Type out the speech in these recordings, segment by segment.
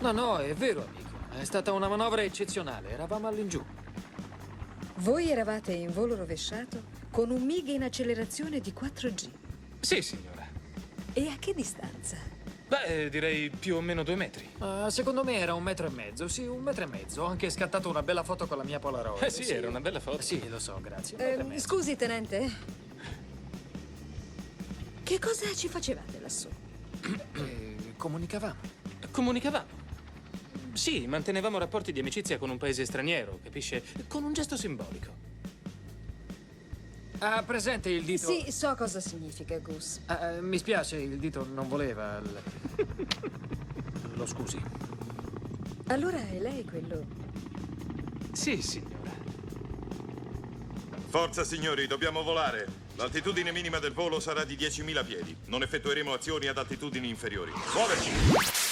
No, no, è vero, amico. È stata una manovra eccezionale. Eravamo all'ingiù. Voi eravate in volo rovesciato con un MiG in accelerazione di 4G. Sì, signora. E a che distanza? Beh, direi più o meno due metri. Uh, secondo me era un metro e mezzo. Sì, un metro e mezzo. Ho anche scattato una bella foto con la mia Polaroid. Eh sì, era una bella foto. Sì, lo so, grazie. Eh, scusi, tenente. Che cosa ci facevate lassù? Eh, comunicavamo. Comunicavamo. Sì, mantenevamo rapporti di amicizia con un paese straniero, capisce? Con un gesto simbolico. Ha presente il dito? Sì, so cosa significa, Gus. Ah, eh, mi spiace, il dito non voleva. il- Lo scusi. Allora è lei quello. Sì, signora. Forza signori, dobbiamo volare. L'altitudine minima del volo sarà di 10.000 piedi. Non effettueremo azioni ad altitudini inferiori. Muoverci!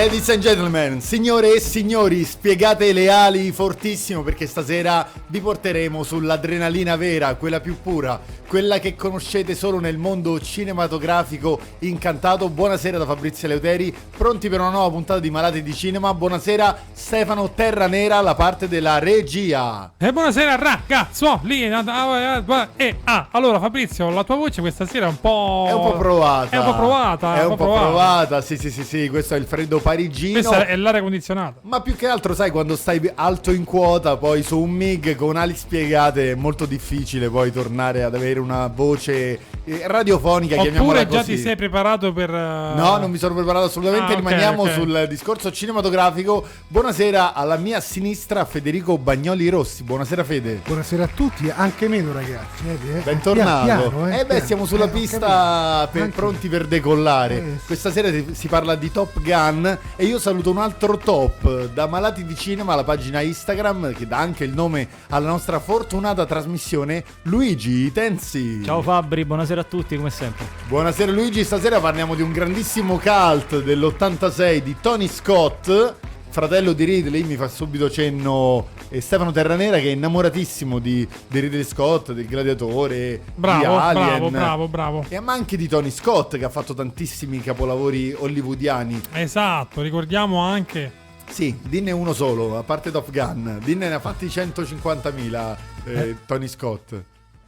Ladies and gentlemen, signore e signori, spiegate le ali fortissimo perché stasera vi porteremo sull'adrenalina vera, quella più pura, quella che conoscete solo nel mondo cinematografico incantato. Buonasera da Fabrizio Leuteri, pronti per una nuova puntata di Malati di Cinema. Buonasera Stefano Terranera, la parte della regia. E buonasera ragazzo, lì e ah, allora Fabrizio, la tua voce questa sera è un po' È un po' provata. È un po' provata, È un po' provata, sì sì sì sì, questo è il freddo parigino. Questa è l'aria condizionata. Ma più che altro, sai, quando stai alto in quota, poi su un MIG con ali spiegate, è molto difficile poi tornare ad avere una voce eh, radiofonica, chiamiamola Oppure già così. ti sei preparato per eh, No, non mi sono preparato assolutamente. Ah, Rimaniamo ok. sul discorso cinematografico. Buonasera alla mia sinistra Federico Bagnoli Rossi. Buonasera Fede. Buonasera a tutti, anche meno ragazzi. vedi, eh? Bentornato. Piano, piano, eh, beh, piano. siamo sulla Eh, pista per- pronti per decollare. Eh, sì. Questa sera si- si parla di Top Gun e io saluto un altro top da Malati di Cinema, la pagina Instagram che dà anche il nome alla nostra fortunata trasmissione Luigi Tensi. Ciao Fabri, buonasera a tutti come sempre. Buonasera Luigi, stasera parliamo di un grandissimo cult dell'86 di Tony Scott, fratello di Ridley, mi fa subito cenno eh, Stefano Terranera che è innamoratissimo di, di Ridley Scott, del gladiatore, di Bravo, Alien. bravo, bravo, bravo. E ma anche di Tony Scott che ha fatto tantissimi capolavori hollywoodiani. Esatto, ricordiamo anche Sì, dinne uno solo, a parte Top Gun. Dinne ne ha fatti 150.000 eh, Tony Scott.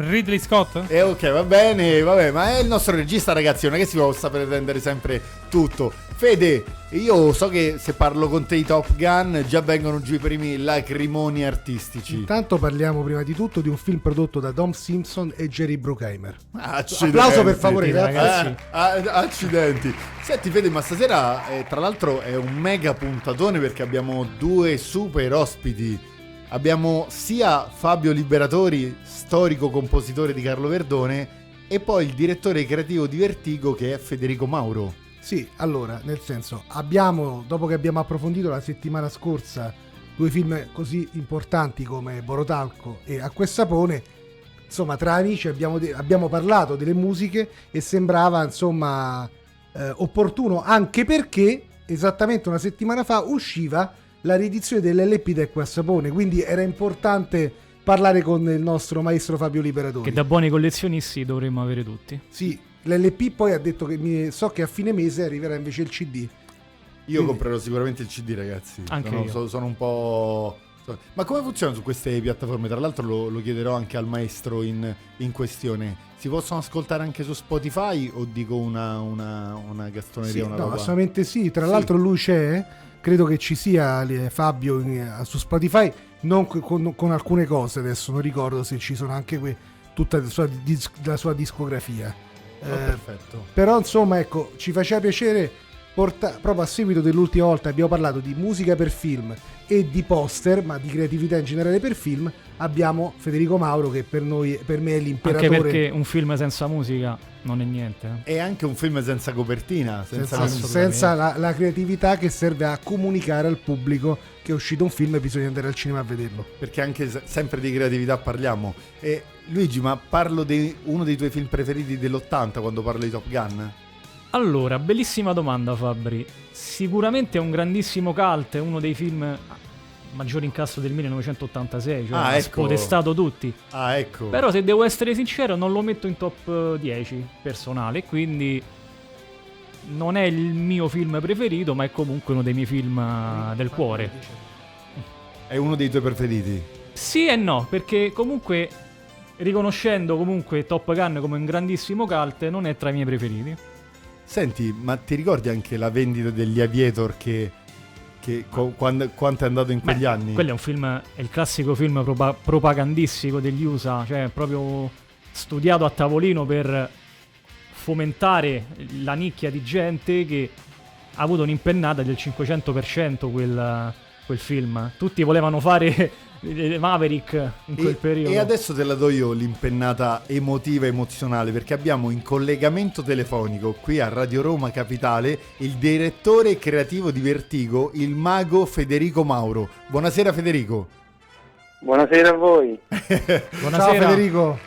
Ridley Scott. E ok, va bene, vabbè, ma è il nostro regista, ragazzi, non è che si possa pretendere sempre tutto. Fede, io so che se parlo con te di Top Gun già vengono giù i primi lacrimoni artistici. Intanto parliamo prima di tutto di un film prodotto da Dom Simpson e Jerry Bruckheimer. Accidenti. Applauso per favore, ragazzi. ragazzi. Eh, ah, accidenti. Senti Fede, ma stasera eh, tra l'altro è un mega puntatone perché abbiamo due super ospiti. Abbiamo sia Fabio Liberatori, storico compositore di Carlo Verdone, e poi il direttore creativo di Vertigo che è Federico Mauro. Sì, allora, nel senso, abbiamo, dopo che abbiamo approfondito la settimana scorsa due film così importanti come Borotalco e Acqua e Sapone, insomma, tra amici abbiamo, de- abbiamo parlato delle musiche e sembrava, insomma, eh, opportuno anche perché esattamente una settimana fa usciva la riedizione dell'LP di Acqua e Sapone, quindi era importante parlare con il nostro maestro Fabio Liberatori. Che da buoni collezionisti dovremmo avere tutti. Sì, l'LP poi ha detto che mi- so che a fine mese arriverà invece il CD. Io Quindi- comprerò sicuramente il CD, ragazzi. Anche sono, io. so- sono un po'. Ma come funziona su queste piattaforme? Tra l'altro lo, lo chiederò anche al maestro in, in questione. Si possono ascoltare anche su Spotify o dico una, una, una gastroneria? Sì, una no, roba? assolutamente sì. Tra Sì. l'altro lui c'è, credo che ci sia eh, Fabio in- su Spotify, non co- con, con alcune cose adesso, non ricordo se ci sono anche que- tutta la sua, la sua discografia. Oh, Eh, perfetto. però insomma ecco, ci faceva piacere porta- proprio a seguito dell'ultima volta abbiamo parlato di musica per film e di poster, ma di creatività in generale per film, abbiamo Federico Mauro che per, noi, per me è Anche l'imperatore. perché un film senza musica non è niente. eh. È anche un film senza copertina, senza, senza, senza la, la creatività che serve a comunicare al pubblico che è uscito un film e bisogna andare al cinema a vederlo. perché anche se- sempre di creatività parliamo. E Luigi, ma parlo di uno dei tuoi film preferiti dell'80 quando parlo di Top Gun? Allora, bellissima domanda Fabri. Sicuramente è un grandissimo cult, è uno dei film maggior incasso del 1986, cioè Ah, ha ecco. spodestato tutti. Ah, ecco. Però se devo essere sincero non lo metto in top eh, 10 personale, quindi non è il mio film preferito, ma è comunque uno dei miei film eh, del cuore. È uno dei tuoi preferiti. Sì e no, perché comunque riconoscendo comunque Top Gun come un grandissimo cult, non è tra i miei preferiti. Senti, ma ti ricordi anche la vendita degli Aviator che, che co- quando, quanto è andato in Beh, quegli anni? Quello è un film, è il classico film propa- propagandistico degli USA, cioè proprio studiato a tavolino per fomentare la nicchia di gente che ha avuto un'impennata del 500% quel, quel film. Tutti volevano fare Maverick in quel E, periodo. e adesso te la do io l'impennata emotiva emozionale perché abbiamo in collegamento telefonico qui a Radio Roma Capitale il direttore creativo di Vertigo, il mago Federico Mauro. Buonasera Federico. Buonasera a voi. Buonasera. Ciao Federico.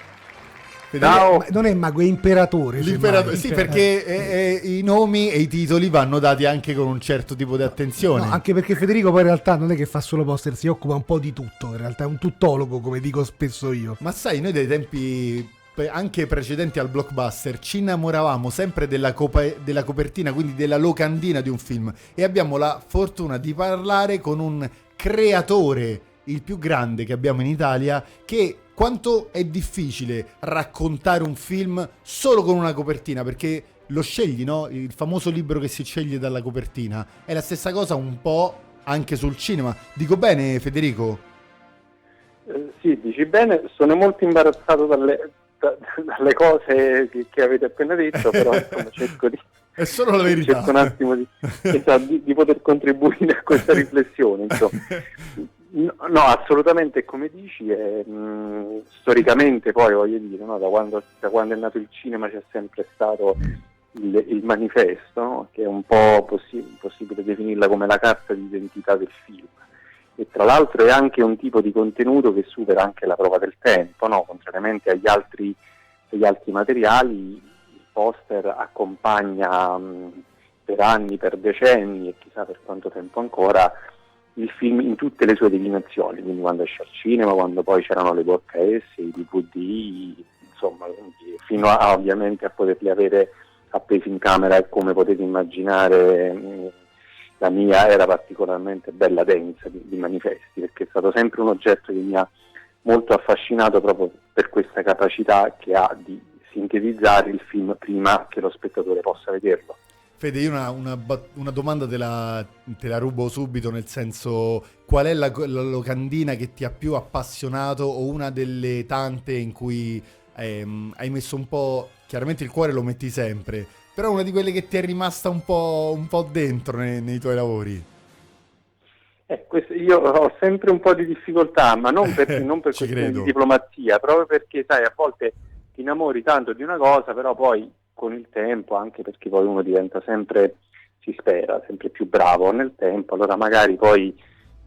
Ciao. Ma non è mago, è imperatore. L'imperatore- sì, perché eh, eh, i nomi e i titoli vanno dati anche con un certo tipo di attenzione. No, anche perché Federico poi in realtà non è che fa solo poster, si occupa un po' di tutto, in realtà è un tuttologo come dico spesso io. Ma sai, noi dai tempi anche precedenti al blockbuster ci innamoravamo sempre della, copa- della copertina, quindi della locandina di un film e abbiamo la fortuna di parlare con un creatore, il più grande che abbiamo in Italia, che quanto è difficile raccontare un film solo con una copertina, perché lo scegli, no? Il famoso libro che si sceglie dalla copertina. È la stessa cosa un po' anche sul cinema. Dico bene, Federico? Eh, sì, dici bene, sono molto imbarazzato dalle, da- dalle cose che, che avete appena detto, però insomma, cerco, di, È solo la verità. cerco un attimo di, esatto, di- di poter contribuire a questa riflessione. Insomma. No, no, assolutamente, come dici, è, mh, storicamente poi voglio dire, no, da, quando, da quando è nato il cinema c'è sempre stato il, il manifesto, no, che è un po' possi- possibile definirla come la carta di identità del film. E tra l'altro è anche un tipo di contenuto che supera anche la prova del tempo, contrariamente agli altri, agli altri materiali, il poster accompagna mh, per anni, per decenni e chissà per quanto tempo ancora il film in tutte le sue declinazioni, quindi quando esce al cinema, quando poi c'erano le VHS, i DVD, insomma, fino a ovviamente a poterli avere appesi in camera e come potete immaginare mh, la mia era particolarmente bella densa di, di manifesti perché è stato sempre un oggetto che mi ha molto affascinato proprio per questa capacità che ha di sintetizzare il film prima che lo spettatore possa vederlo. Fede, io una, una una domanda te la, te la rubo subito, nel senso, qual è la, la locandina che ti ha più appassionato o una delle tante in cui ehm, hai messo un po', chiaramente il cuore lo metti sempre, però una di quelle che ti è rimasta un po', un po' dentro nei, nei tuoi lavori? Eh, questo- io ho sempre un po' di difficoltà, ma non per, non per questioni credo. di diplomazia, proprio perché, sai, a volte ti innamori tanto di una cosa, però poi con il tempo, anche perché poi uno diventa sempre, si spera, sempre più bravo nel tempo, allora magari poi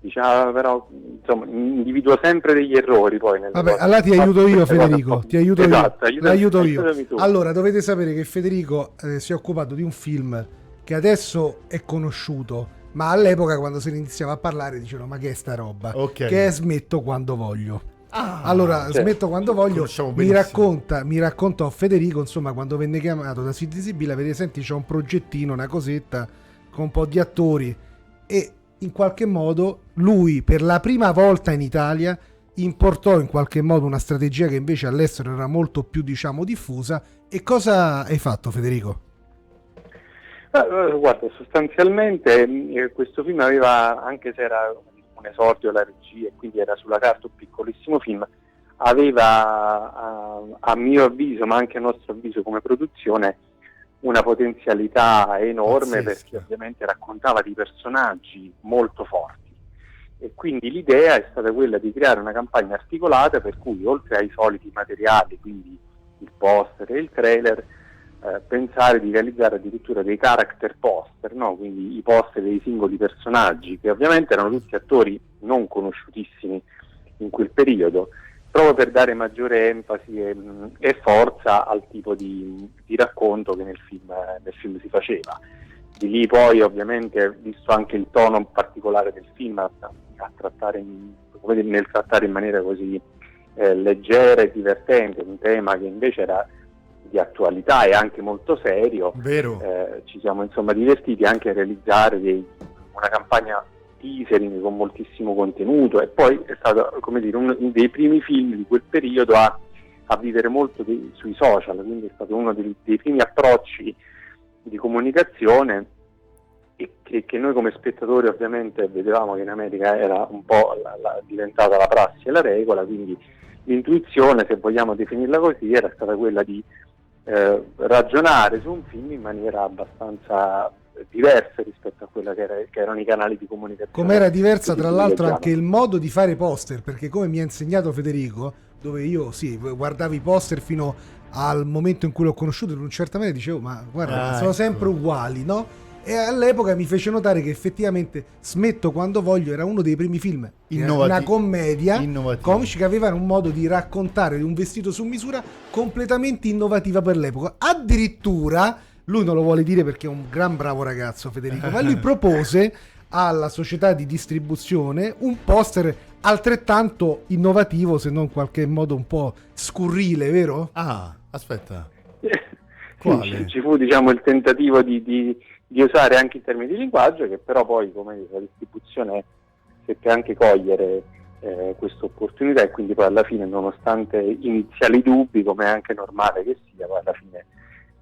dice, ah, però, insomma, individua sempre degli errori poi nelle Vabbè, allora ti aiuto io Federico, ti aiuto esatto, io. aiutami- L'aiuto io. Allora, dovete sapere che Federico eh, si è occupato di un film che adesso è conosciuto, ma all'epoca quando se ne iniziava a parlare dicevano ma che è sta roba? Ok. Che è Smetto quando voglio. Ah, Allora, certo. smetto quando voglio. Mi, racconta, mi raccontò Federico, insomma, quando venne chiamato da City Sibilla, vede, senti, c'è un progettino, una cosetta con un po' di attori e in qualche modo lui per la prima volta in Italia importò in qualche modo una strategia che invece all'estero era molto più, diciamo, diffusa. E cosa hai fatto, Federico? Eh, guarda, sostanzialmente eh, questo film aveva, anche se era un esordio alla regia e quindi era sulla carta un piccolissimo film, aveva a, a mio avviso, ma anche a nostro avviso come produzione, una potenzialità enorme Pazzesca. perché ovviamente raccontava di personaggi molto forti e quindi l'idea è stata quella di creare una campagna articolata per cui oltre ai soliti materiali, quindi il poster e il trailer, eh, pensare di realizzare addirittura dei character poster, no? quindi i poster dei singoli personaggi, che ovviamente erano tutti attori non conosciutissimi in quel periodo, proprio per dare maggiore enfasi e, mh, e forza al tipo di, di racconto che nel film, nel film si faceva. Di lì poi ovviamente, visto anche il tono particolare del film, a, a trattare in- nel trattare in maniera così eh, leggera e divertente un tema che invece era di attualità e anche molto serio, Vero? eh, ci siamo insomma divertiti anche a realizzare dei- una campagna teasering con moltissimo contenuto e poi è stato come dire uno dei primi film di quel periodo a, a vivere molto dei- sui social, quindi è stato uno dei, dei primi approcci di comunicazione e che, che noi come spettatori ovviamente vedevamo che in America era un po' la- la- diventata la prassi e la regola, quindi l'intuizione, se vogliamo definirla così, era stata quella di eh, ragionare su un film in maniera abbastanza diversa rispetto a quella che, era- che erano i canali di comunicazione. Com'era diversa tra l'altro anche il modo di fare poster, perché come mi ha insegnato Federico, dove io sì, guardavo i poster fino al momento in cui l'ho conosciuto, in un certo momento dicevo, ma guarda, Ah, sono ecco. sempre uguali, no? E all'epoca mi fece notare che effettivamente Smetto quando voglio era uno dei primi film, Innovati- una commedia comici che avevano un modo di raccontare un vestito su misura completamente innovativa per l'epoca. Addirittura, lui non lo vuole dire perché è un gran bravo ragazzo Federico, ma lui propose alla società di distribuzione un poster altrettanto innovativo, se non in qualche modo un po' scurrile, vero? Ah, aspetta. Sì, Quale? ci, ci fu diciamo, il tentativo di, di- di usare anche in termini di linguaggio che però poi come la distribuzione seppe anche cogliere eh, questa opportunità e quindi poi alla fine nonostante iniziali dubbi come è anche normale che sia poi alla fine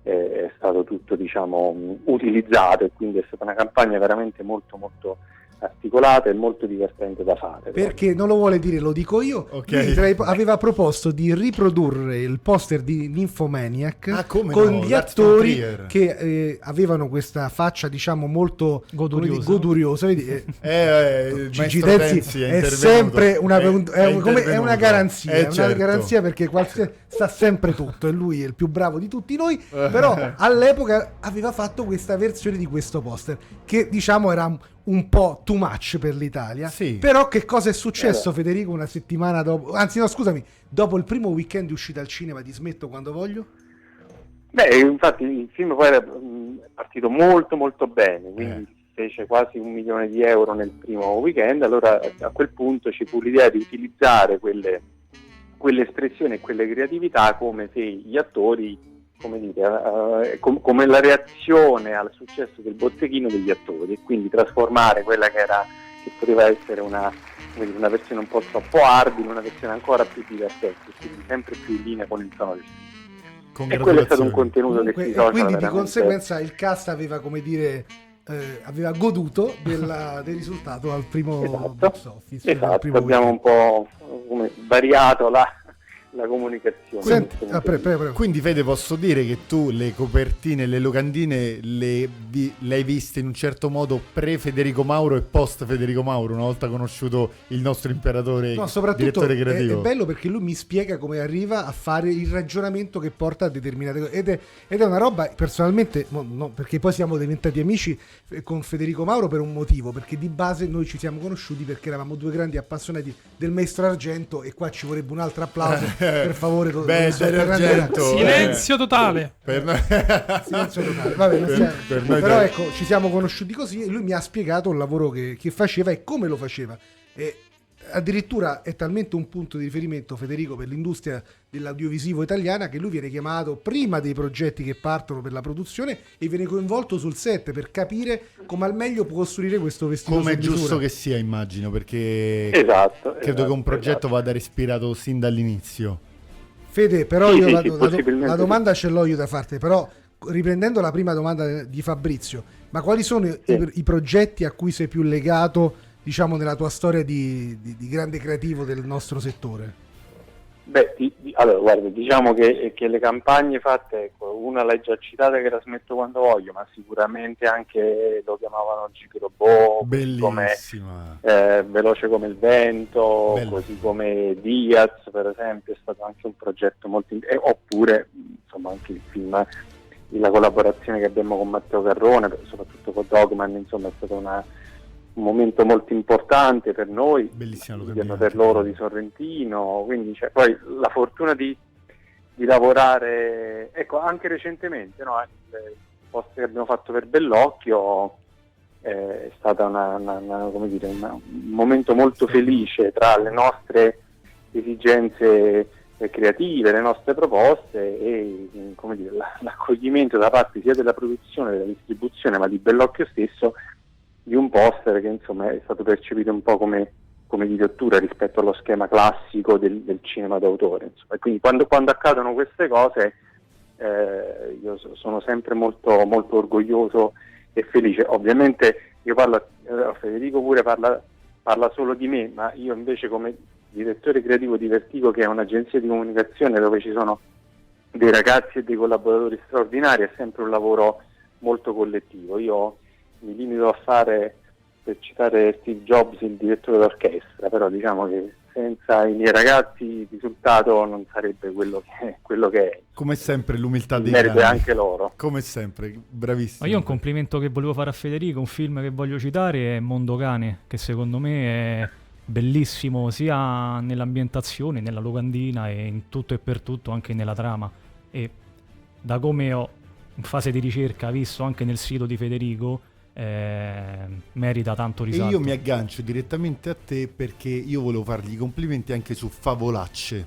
eh, è stato tutto diciamo, utilizzato e quindi è stata una campagna veramente molto molto articolata e molto divertente da fare. Perché non lo vuole dire, lo dico io. Ok. Lui tra i- aveva proposto di riprodurre il poster di Nymphomaniac Ah, con no, gli attori che eh, avevano questa faccia, diciamo, molto Goduriosa. goduriosa. Vedi, eh, Eh, eh, il Gigi Tenzi è, intervenuto. sempre una, È- è un- è è come- è una garanzia, Eh, è una certo. garanzia perché qualsiasi, sa sempre tutto e lui è il più bravo di tutti noi, però all'epoca aveva fatto questa versione di questo poster che diciamo era un- po' too much per l'Italia. Sì. Però che cosa è successo Federico una settimana dopo, anzi no scusami, dopo il primo weekend di uscita al cinema di Smetto quando voglio? Beh, infatti il film poi era mh, partito molto molto bene, quindi fece quasi un milione di euro nel primo weekend, allora a quel punto ci fu l'idea di utilizzare quelle, quelle espressioni e quelle creatività come se gli attori, come, dire, eh, com- come la reazione al successo del botteghino degli attori e quindi trasformare quella che era che poteva essere una, dire, una versione un po' troppo hard in una versione ancora più divertente, quindi sempre più in linea con il tono del film. E quello è stato un contenuto Comunque, che e si social quindi di veramente- conseguenza il cast aveva come dire eh, aveva goduto della- del risultato al primo Esatto. box office Esatto, primo abbiamo un weekend. po' come variato la, la comunicazione. Senti, ah, pre- pre- pre- Quindi Fede posso dire che tu le copertine, le locandine le, vi- le hai viste in un certo modo pre Federico Mauro e post Federico Mauro, una volta conosciuto il nostro imperatore No, soprattutto direttore è, creativo. è bello perché lui mi spiega come arriva a fare il ragionamento che porta a determinate cose. Ed è, ed è una roba, personalmente, mo- no, perché poi siamo diventati amici eh, con Federico Mauro per un motivo, perché di base noi ci siamo conosciuti perché eravamo due grandi appassionati del Maestro Argento e qua ci vorrebbe un altro applauso, per favore. Beh, Ferrandera. Argento, Silenzio totale. Per noi- Silenzio totale. Vabbè, Per- stiamo- per noi però tre- ecco, ci siamo conosciuti così e lui mi ha spiegato il lavoro che, che faceva e come lo faceva. E addirittura è talmente un punto di riferimento, Federico, per l'industria dell'audiovisivo italiana che lui viene chiamato prima dei progetti che partono per la produzione e viene coinvolto sul set per capire come al meglio può costruire questo vestito Come è giusto che sia, immagino, perché Esatto. credo esatto, che un progetto esatto. vada respirato sin dall'inizio. Fede, però Sì, io sì, la, sì, la la sì. domanda ce l'ho io da farti, però riprendendo la prima domanda di Fabrizio, ma quali sono i, i progetti a cui sei più legato, diciamo, nella tua storia di, di- di grande creativo del nostro settore? Beh, di- di- allora, guarda, diciamo che, che le campagne fatte, ecco, una l'hai già citata che la smetto quando voglio, ma sicuramente anche lo chiamavano Gigrobot, come eh, Veloce come il vento, Bello. così come Diaz per esempio, è stato anche un progetto molto... eh, oppure insomma anche il film, la collaborazione che abbiamo con Matteo Carrone, soprattutto con Dogman, insomma è stato una- un momento molto importante per noi, locandina. per loro di Sorrentino, quindi c'è poi la fortuna di, di lavorare, ecco anche recentemente, no? il post che abbiamo fatto per Bellocchio eh, è stato un momento molto felice tra le nostre esigenze eh, creative, le nostre proposte e eh, come dire, la- l'accoglimento da parte sia della produzione, della distribuzione, ma di Bellocchio stesso di un poster che insomma è stato percepito un po' come, come di rottura rispetto allo schema classico del, del cinema d'autore. Insomma. E quindi quando, quando accadono queste cose eh, io so- sono sempre molto, molto orgoglioso e felice. Ovviamente io parlo, eh, Federico pure parla, parla solo di me, ma io invece come direttore creativo di Vertigo, che è un'agenzia di comunicazione dove ci sono dei ragazzi e dei collaboratori straordinari, è sempre un lavoro molto collettivo. Io mi limito a fare, per citare Steve Jobs, il direttore d'orchestra, però diciamo che senza i miei ragazzi il risultato non sarebbe quello che, quello che è. Come sempre l'umiltà Il dei merito è grandi. anche loro. Come sempre, bravissimo. Ma io un complimento che volevo fare a Federico, un film che voglio citare è Mondo Cane, che secondo me è bellissimo sia nell'ambientazione, nella locandina e in tutto e per tutto anche nella trama. E da come ho in fase di ricerca visto anche nel sito di Federico, eh, merita tanto E risalto. io mi aggancio direttamente a te perché io volevo fargli i complimenti anche su Favolacce,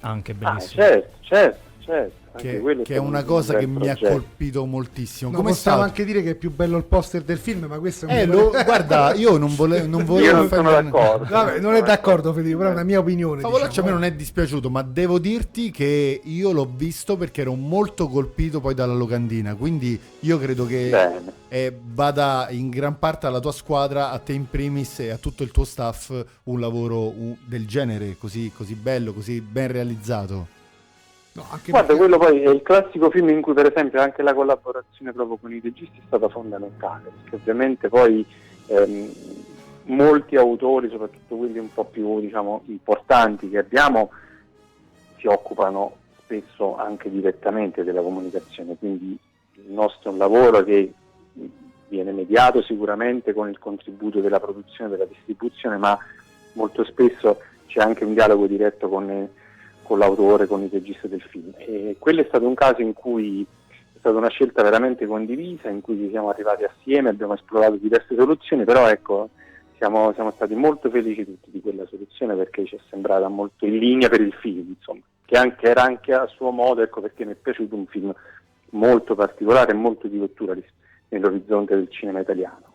Anche Ah, bellissimo. certo, certo, certo. Anche che, che è una un cosa che mi ha colpito moltissimo. No, Come possiamo stato? anche dire che è più bello il poster del film, ma questo è un Eh, lo- guarda, io non volevo, non volevo Io non sono d'accordo. Vabbè, non è d'accordo Federico, però è una mia opinione. Favolaccia diciamo. a me non è dispiaciuto, ma devo dirti che io l'ho visto perché ero molto colpito poi dalla locandina, quindi io credo che eh, vada in gran parte alla tua squadra, a te in primis e a tutto il tuo staff un lavoro del genere, così, così bello, così ben realizzato. No, Guarda, perché- quello poi è il classico film in cui per esempio anche la collaborazione proprio con i registi è stata fondamentale, perché ovviamente poi ehm, molti autori, soprattutto quelli un po' più diciamo, importanti che abbiamo, si occupano spesso anche direttamente della comunicazione, quindi il nostro è un lavoro che viene mediato sicuramente con il contributo della produzione e della distribuzione, ma molto spesso c'è anche un dialogo diretto con, con l'autore, con il regista del film. E quello è stato un caso in cui è stata una scelta veramente condivisa, in cui ci siamo arrivati assieme, abbiamo esplorato diverse soluzioni, però ecco, siamo, siamo stati molto felici tutti di quella soluzione perché ci è sembrata molto in linea per il film, insomma, che anche, era anche a suo modo, ecco perché mi è piaciuto un film molto particolare e molto di rottura ris- nell'orizzonte del cinema italiano.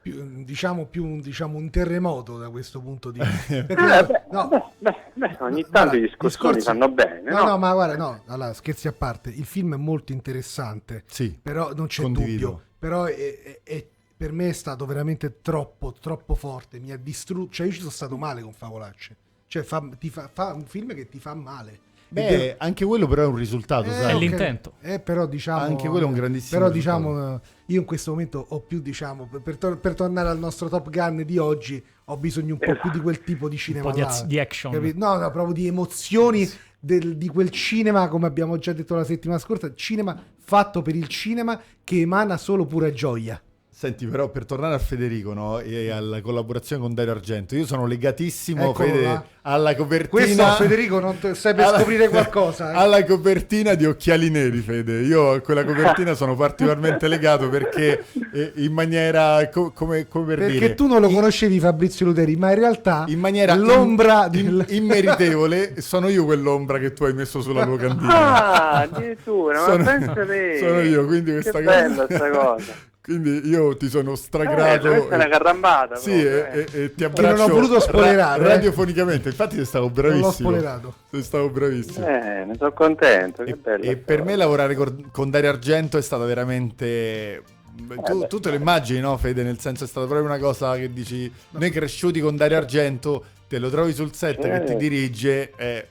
Più- diciamo più un, diciamo, un terremoto da questo punto di vista. Eh, Perché- beh, no, beh, beh, beh, ogni tanto guarda, gli scossoni discorsi- fanno bene, No, no? no, ma guarda, no, allora, scherzi a parte, il film è molto interessante, Sì, però non c'è Condivido. dubbio, però è- è- è- per me è stato veramente troppo, troppo forte, mi ha distrutto, cioè io ci sono stato male con Favolacce, cioè fa, ti fa, fa un film che ti fa male. Beh, anche quello però è un risultato, Eh, sai? È l'intento. Eh, però diciamo Anche quello è un grandissimo Però risultato. diciamo io in questo momento ho più diciamo per, tor- per tornare al nostro Top Gun di oggi ho bisogno un po' più di quel tipo di cinema po' di là, az- di action. capi- No, no, proprio di emozioni del- di quel cinema come abbiamo già detto la settimana scorsa, cinema fatto per il cinema che emana solo pura gioia. Senti, però, per tornare a Federico no, e alla collaborazione con Dario Argento, io sono legatissimo Eccolo Fede, là. alla copertina. Questo Federico non te- sai per alla- scoprire qualcosa. eh? Alla copertina di Occhiali Neri, Fede. Io a quella copertina sono particolarmente legato perché eh, in maniera co- come, come per Perché dire, tu non lo in- conoscevi Fabrizio Luteri, ma in realtà in maniera l'ombra in- del... immeritevole sono io quell'ombra che tu hai messo sulla tua cantina. Ah, addirittura, Sono- ma pensa te. sono io, quindi Che questa bella cosa- sta cosa. Quindi io ti sono Eh, stragrato. questa è una carrambata. Sì, proprio, e, eh. e- e ti non abbraccio ho voluto spoilerare, ra- eh. radiofonicamente. Infatti sei stato Non bravissimo. l'ho spoilerato. Sei stato bravissimo. Eh, ne sono contento, che E, bello. e per me lavorare con Dario Argento è stata veramente. Tu, beh. tu te lo immagini, no, Fede? Nel senso, è stata proprio una cosa che dici. Noi cresciuti con Dario Argento, te lo trovi sul set che ti Eh. dirige. È,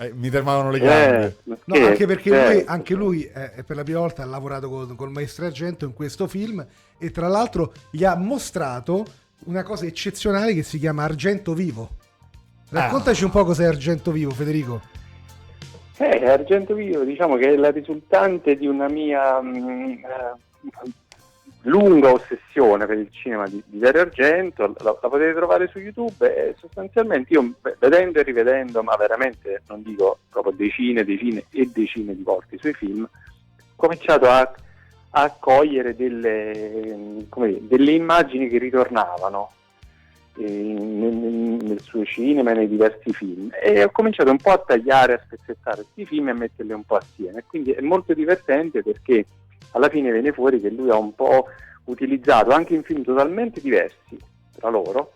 Eh, mi tremavano le gambe. Eh, No, che- anche perché eh, lui, anche lui eh, per la prima volta ha lavorato con, col maestro Argento in questo film e tra l'altro gli ha mostrato una cosa eccezionale che si chiama Argento Vivo. Raccontaci un po' cos'è Argento Vivo, Federico. Eh, Argento Vivo diciamo che è la risultante di una mia mm, eh, lunga ossessione per il cinema di, di Dario Argento, la, la potete trovare su YouTube e sostanzialmente io vedendo e rivedendo, ma veramente non dico proprio decine, decine e decine di volte i suoi film, ho cominciato a, a cogliere delle, dire, delle immagini che ritornavano eh, nel- nel suo cinema e nei diversi film e ho cominciato un po' a tagliare, a spezzettare questi film e a metterli un po' assieme. Quindi è molto divertente perché alla fine viene fuori che lui ha un po' utilizzato anche in film totalmente diversi tra loro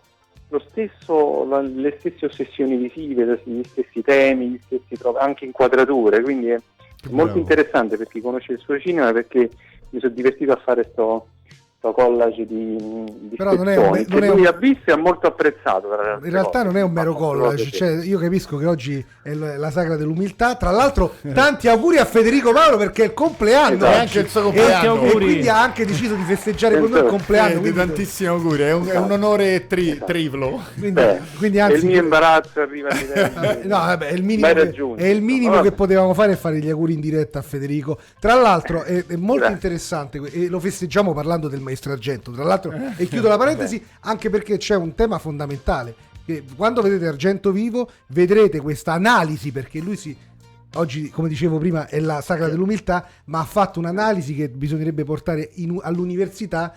lo stesso, le stesse ossessioni visive, gli stessi temi, gli stessi anche inquadrature, quindi è molto bravo. interessante per chi conosce il suo cinema perché mi sono divertito a fare sto, sto collage di, di Però non è un- non è lui un- ha visto e ha molto apprezzato. In realtà cose. non è un mero collage, cioè, io capisco che oggi è la sagra dell'umiltà. Tra l'altro, tanti auguri a Federico Mauro perché è il compleanno. Esatto. È anche il suo E- compleanno. E, auguri. quindi ha anche deciso di festeggiare con noi il Esatto. compleanno. Eh, di quindi- tantissimi auguri, è un, è un onore tri- triplo. quindi, Beh, quindi e anzi, il mio imbarazzo arriva a livelli No, vabbè, è il minimo, che, è il minimo che potevamo fare è fare gli auguri in diretta a Federico. Tra l'altro è, è molto Grazie. interessante e lo festeggiamo parlando del maestro Argento. Tra l'altro, e chiudo la parentesi anche perché c'è un tema fondamentale. Che quando vedete Argento vivo vedrete questa analisi perché lui si... Oggi, come dicevo prima, è la sagra dell'umiltà, ma ha fatto un'analisi che bisognerebbe portare in- all'università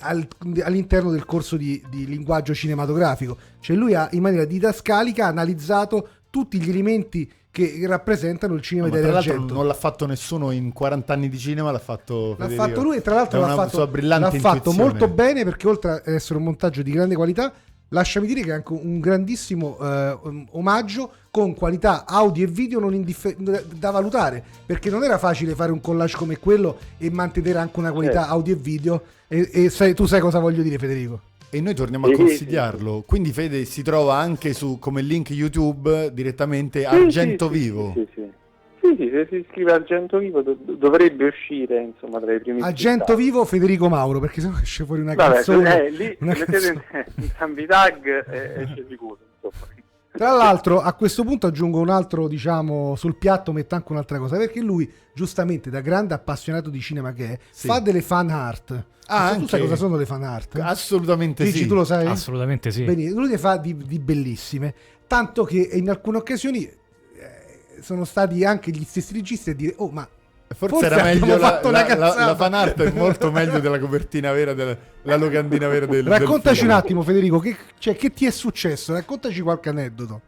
al- all'interno del corso di, di linguaggio cinematografico. Cioè lui ha in maniera didascalica analizzato tutti gli elementi che rappresentano il cinema l'altro Argento. non l'ha fatto nessuno in 40 anni di cinema, l'ha fatto L'ha Federico. fatto lui e tra l'altro l'ha fatto, l'ha fatto molto bene perché oltre ad essere un montaggio di grande qualità, lasciami dire che è anche un grandissimo eh, um, omaggio con qualità audio e video non indiffe- da valutare perché non era facile fare un collage come quello e mantenere anche una qualità Certo. audio e video e, e sai- tu sai cosa voglio dire Federico E noi torniamo a consigliarlo. Quindi Fede si trova anche su come link YouTube direttamente Argento Vivo. Sì, sì. Sì, sì, se si iscrive a Argento Vivo do- dovrebbe uscire insomma tra i primi Argento risultati. Vivo Federico Mauro perché sennò esce fuori una Vabbè, canzone eh, lì una mettete canzone. entrambi i tag e esce sicuro. Tra l'altro, a questo punto aggiungo un altro, diciamo, sul piatto metto anche un'altra cosa, perché lui, giustamente, da grande appassionato di cinema che è, Sì. fa delle fan art. Ah, tu sai cosa sono le fan art? Assolutamente Dici, sì. tu lo sai? Assolutamente sì. Benissimo. Lui ne fa di, di bellissime, tanto che in alcune occasioni eh, sono stati anche gli stessi registi a dire, oh ma Forse, Forse era meglio la, la, la, la fan art è molto meglio della copertina vera, della, la locandina vera del raccontaci del un attimo Federico, che, cioè, che ti è successo? Raccontaci qualche aneddoto.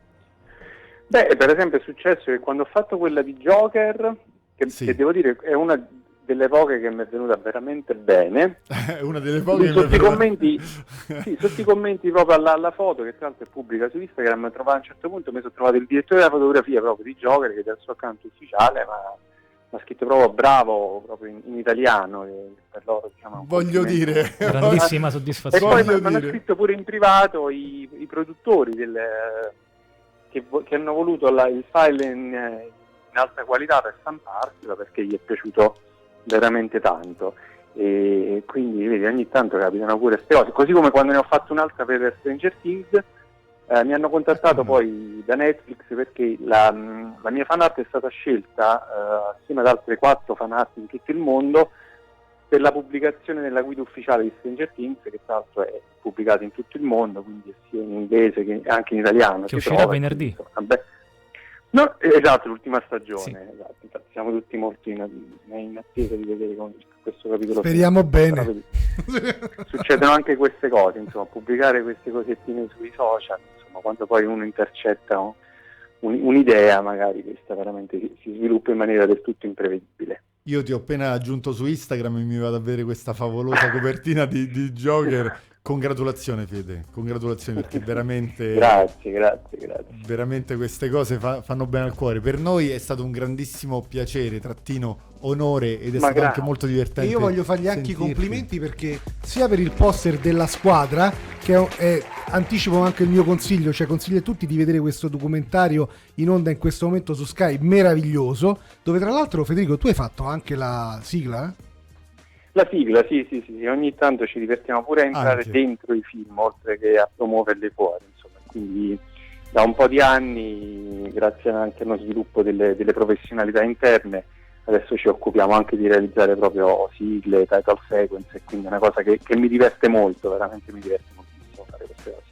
Beh, per esempio è successo che quando ho fatto quella di Joker, che, Sì. che devo dire è una delle poche che mi è venuta veramente bene, Una delle poche che mi è sotto i venuta- commenti, sì, sotto i commenti proprio alla, alla foto, che tra l'altro è pubblica su Instagram, trovavo a un certo punto mi sono trovato il direttore della fotografia proprio di Joker, che è dal suo account ufficiale, ma mi ha scritto proprio bravo, proprio in, in italiano, per loro diciamo, Voglio dire, Grandissima E soddisfazione. poi Voglio mi hanno scritto pure in privato i, i produttori del, che, che hanno voluto la- il file in, in alta qualità per stamparselo perché gli è piaciuto veramente tanto. E quindi vedi, ogni tanto capitano pure queste cose. Così come quando ne ho fatto un'altra per Stranger Things, eh, mi hanno contattato poi da Netflix perché la, la mia fan art è stata scelta eh, assieme ad altre quattro fan art in tutto il mondo per la pubblicazione nella guida ufficiale di Stranger Things, che tra l'altro è pubblicata in tutto il mondo, quindi sia in inglese che anche in italiano. Che uscirà trova, venerdì. insomma. No, esatto, l'ultima stagione. Sì. esatto, infatti siamo tutti molto in, in attesa di vedere come questo capitolo. Speriamo bene. Succedono anche queste cose, insomma, pubblicare queste cosettine sui social, insomma, quando poi uno intercetta un- un- un'idea, magari questa veramente si, si sviluppa in maniera del tutto imprevedibile. Io ti ho appena aggiunto su Instagram e mi vado a vedere questa favolosa copertina di, di Joker. Congratulazioni Fede, congratulazioni perché veramente... Grazie, grazie, grazie. Veramente queste cose fa- fanno bene al cuore. Per noi è stato un grandissimo piacere, trattino, onore ed è Ma stato grazie. anche molto E divertente. io voglio fargli anche i sentirti. complimenti perché sia per il poster della squadra, che è, è anticipo anche il mio consiglio, cioè consiglio a tutti di vedere questo documentario in onda in questo momento su Sky, meraviglioso, dove tra l'altro Federico tu hai fatto anche la sigla? eh? La sigla, sì, sì, sì, sì, ogni tanto ci divertiamo pure a entrare Anche. dentro i film, oltre che a promuoverli fuori, insomma. Quindi da un po' di anni, grazie anche allo sviluppo delle, delle professionalità interne, adesso ci occupiamo anche di realizzare proprio sigle, title sequence, e quindi è una cosa che, che mi diverte molto, veramente mi diverte moltissimo fare queste cose.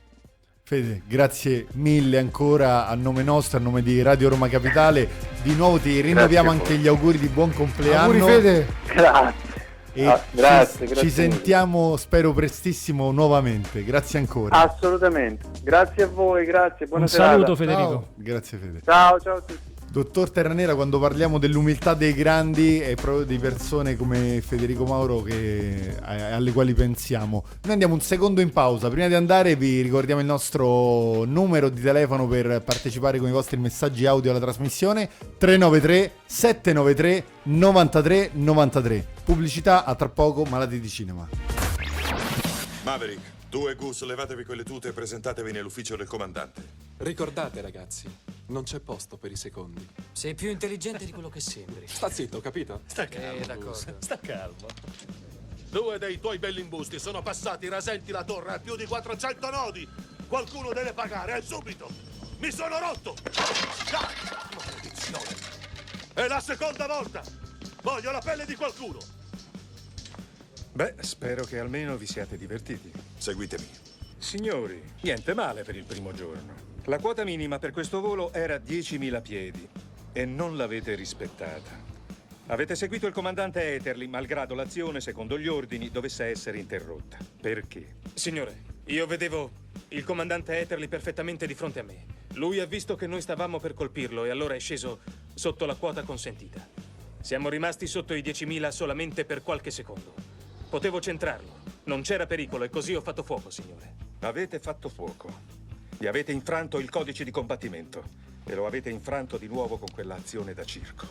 Fede, grazie mille ancora a nome nostro, a nome di Radio Roma Capitale. Di nuovo ti rinnoviamo anche gli auguri di buon compleanno. Auguri Fede! Grazie. E Ah, grazie, ci, grazie ci mille. sentiamo, spero, prestissimo nuovamente. Grazie ancora. Assolutamente. Grazie a voi, grazie, buona Un serata. saluto Federico. Ciao. Grazie Fede. Ciao, ciao a tutti. Dottor Terranera, quando parliamo dell'umiltà dei grandi è proprio di persone come Federico Mauro che- alle quali pensiamo. Noi andiamo un secondo in pausa. Prima di andare vi ricordiamo il nostro numero di telefono per partecipare con i vostri messaggi audio alla trasmissione 393 793 93 93. Pubblicità a tra poco, malati di cinema. Maverick, tu e Gus levatevi quelle tute e presentatevi nell'ufficio del comandante. Ricordate, ragazzi, non c'è posto per i secondi. Sei più intelligente di quello che sembri. Sta zitto, capito? Sta calmo, d'accordo. Sta calmo. Due dei tuoi belli imbusti sono passati rasenti la torre a più di 400 nodi. Qualcuno deve pagare, e subito. Mi sono rotto. Dai, maledizione. È la seconda volta. Voglio la pelle di qualcuno. Beh, spero che almeno vi siate divertiti. Seguitemi. Signori, niente male per il primo giorno. La quota minima per questo volo era 10.000 piedi e non l'avete rispettata. Avete seguito il comandante Eterly, malgrado l'azione, secondo gli ordini, dovesse essere interrotta. Perché? Signore, io vedevo il comandante Etherly perfettamente di fronte a me. Lui ha visto che noi stavamo per colpirlo e allora è sceso sotto la quota consentita. Siamo rimasti sotto i 10.000 solamente per qualche secondo. Potevo centrarlo. Non c'era pericolo e così ho fatto fuoco, signore. Avete fatto fuoco. Vi avete infranto il codice di combattimento e lo avete infranto di nuovo con quella azione da circo.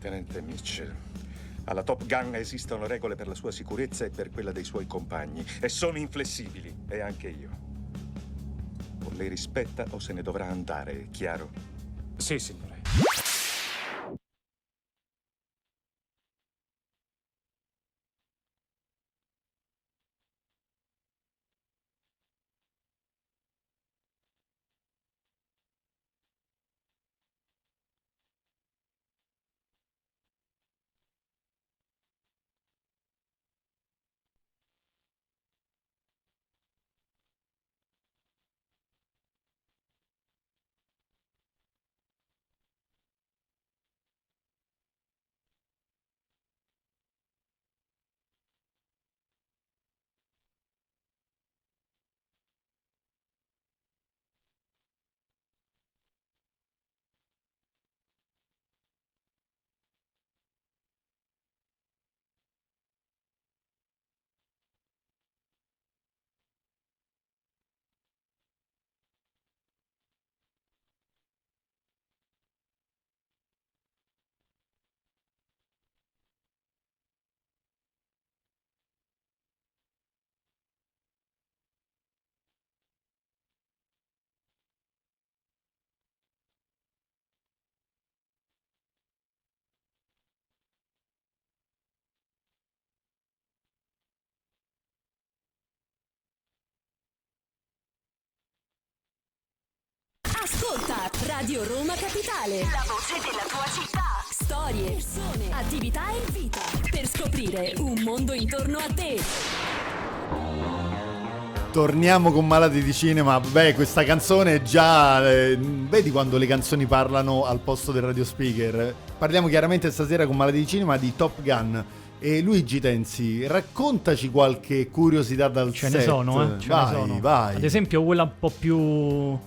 Tenente Mitchell, alla Top Gun esistono regole per la sua sicurezza e per quella dei suoi compagni e sono inflessibili, e anche io. O le rispetta o se ne dovrà andare, è chiaro? Sì, signore. Ascolta Radio Roma Capitale. La voce della tua città. Storie, persone, attività e vita. Per scoprire un mondo intorno a te. Torniamo con Malati di Cinema. Beh, questa canzone è già. eh, vedi quando le canzoni parlano al posto del radio speaker? Parliamo chiaramente stasera con Malati di Cinema di Top Gun. E Luigi Tensi, raccontaci qualche curiosità dal Ce set. ne sono, eh. Ce vai, ne sono. vai. Ad esempio, quella un po' più.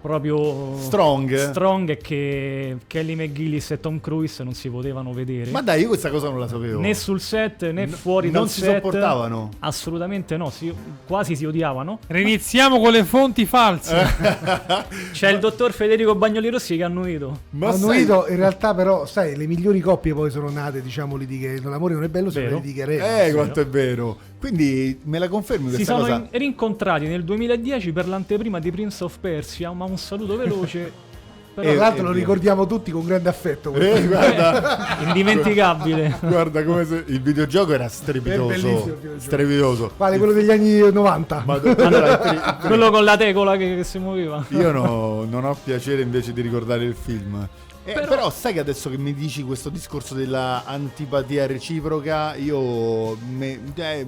Proprio. Strong? Strong che Kelly McGillis e Tom Cruise non si potevano vedere. Ma dai, io questa cosa non la sapevo. Né sul set né No- fuori dal non si set. sopportavano? Assolutamente no, si- quasi si odiavano. Riniziamo con le fonti false. C'è il dottor Federico Bagnoli Rossi che ha annuito. Ma annuito, in realtà però, sai, le migliori coppie poi sono nate, diciamo, litighe. L'amore non è bello se non litigheremo. Eh, quanto è vero. Quindi me la confermi Si questa sono cosa? in- rincontrati nel 2010 per l'anteprima di Prince of Persia, ma un saluto veloce. Tra l'altro lo ricordiamo tutti con grande affetto. Eh, guarda. Indimenticabile. Guarda come se il videogioco era strepitoso. Strepitoso. Quale quello degli anni 90. Allora, Quello con la tecola che, che si muoveva. Io no- non ho piacere invece di ricordare il film. Eh, però... sai che adesso che mi dici questo discorso della antipatia reciproca, io me- eh,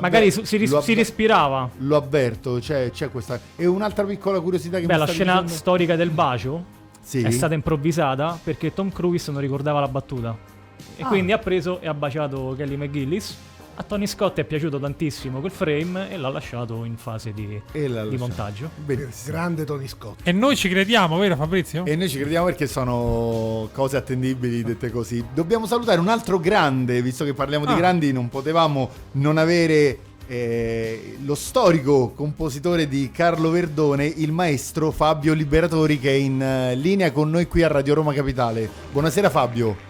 Magari si, ris- si respirava. Lo avverto, c'è, c'è questa. E un'altra piccola curiosità che Beh, mi la scena dicendo? storica del bacio Sì. è stata improvvisata perché Tom Cruise non ricordava la battuta. E Ah. quindi ha preso e ha baciato Kelly McGillis. A Tony Scott è piaciuto tantissimo quel frame e l'ha lasciato in fase di, di montaggio. Grande Tony Scott. E noi ci crediamo, vero Fabrizio? E noi ci crediamo perché sono cose attendibili dette così. Dobbiamo salutare un altro grande, visto che parliamo di Ah. grandi, non potevamo non avere eh, lo storico compositore di Carlo Verdone, il maestro Fabio Liberatori, che è in eh, linea con noi qui a Radio Roma Capitale. Buonasera Fabio.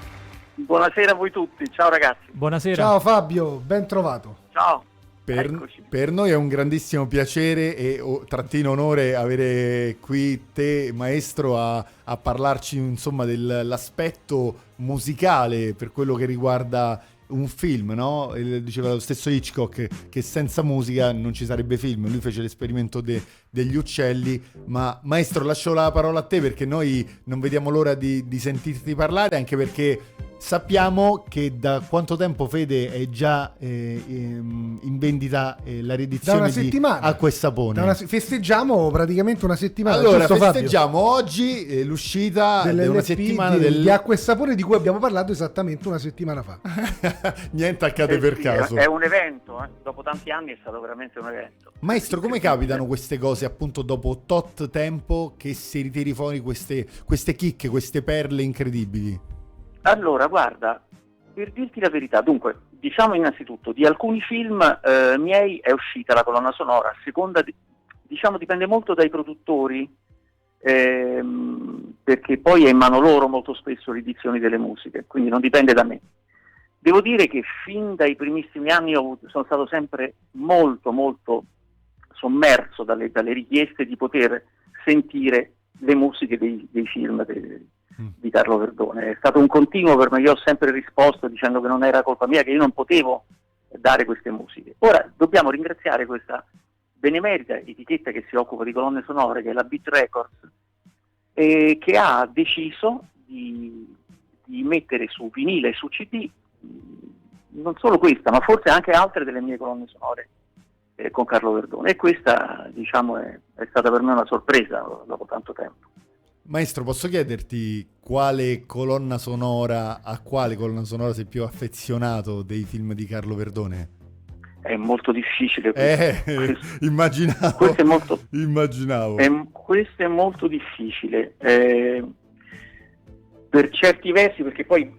Buonasera a voi tutti, ciao ragazzi. Buonasera. Ciao Fabio, ben trovato. Ciao. Per, per noi è un grandissimo piacere e o- trattino onore avere qui te, maestro, a, a parlarci insomma dell'aspetto musicale per quello che riguarda un film, no? Diceva lo stesso Hitchcock che senza musica non ci sarebbe film. Lui fece l'esperimento de- degli uccelli. Ma maestro, lascio la parola a te perché noi non vediamo l'ora di, di sentirti parlare, anche perché sappiamo che da quanto tempo Fede è già eh, ehm, in vendita eh, la Da riedizione di. Acqua e Sapone. Da una festeggiamo praticamente una settimana. allora, giusto, Fabio? festeggiamo oggi eh, l'uscita di una settimana di, del... di acqua e sapone di cui abbiamo parlato esattamente una settimana fa. Niente accade Eh per sì, caso. È un evento, eh. dopo tanti anni è stato veramente un evento. Maestro, come capitano queste cose appunto dopo tot tempo che si ritiri fuori queste, queste chicche, queste perle incredibili? Allora, guarda, per dirti la verità, dunque, diciamo innanzitutto, di alcuni film eh, miei è uscita la colonna sonora, a seconda, di- diciamo, dipende molto dai produttori, ehm, perché poi è in mano loro molto spesso l'edizione delle musiche, quindi non dipende da me. Devo dire che fin dai primissimi anni sono stato sempre molto, molto sommerso dalle, dalle richieste di poter sentire le musiche dei, dei film de- di Carlo Verdone. È stato un continuo per me, io ho sempre risposto dicendo che non era colpa mia, che io non potevo dare queste musiche. Ora dobbiamo ringraziare questa benemerita etichetta che si occupa di colonne sonore, che è la Beat Records, eh, che ha deciso di, di mettere su vinile e su CD mh, non solo questa, ma forse anche altre delle mie colonne sonore eh, con Carlo Verdone. E questa, diciamo, è, è stata per me una sorpresa dopo tanto tempo. Maestro, posso chiederti quale colonna sonora, a quale colonna sonora sei più affezionato dei film di Carlo Verdone? È molto difficile. Eh, questo. immaginavo. Questo è molto, Immaginavo. è- questo è molto difficile. eh, per certi versi, perché poi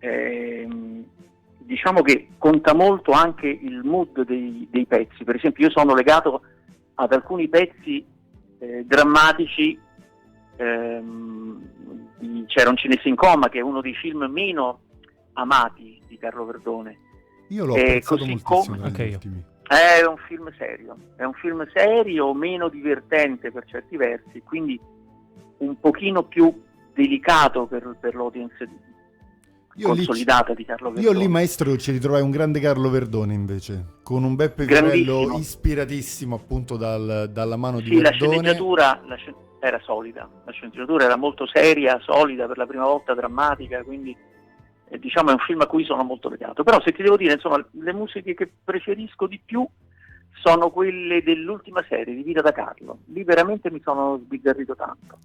ehm, diciamo che conta molto anche il mood dei, dei pezzi. Per esempio, io sono legato ad alcuni pezzi eh, drammatici. ehm, di C'era un cinese in coma, che è uno dei film meno amati di Carlo Verdone. Io l'ho Eh, apprezzato così moltissimo negli Anche io. ultimi. È un film serio, è un film serio, meno divertente per certi versi, quindi un pochino più delicato per, per l'audience Io lì- consolidata di Carlo Io Verdone. lì, maestro, ci ritrovai un grande Carlo Verdone invece, con un Beppe Grandissimo. ispiratissimo appunto dal- dalla mano di Sì, la Verdone. sceneggiatura la scen- era solida, la sceneggiatura era molto seria, solida, per la prima volta drammatica, quindi eh, diciamo è un film a cui sono molto legato. Però se ti devo dire, insomma, le musiche che preferisco di più sono quelle dell'ultima serie di Vita da Carlo. Lì veramente mi sono sbizzarrito tanto.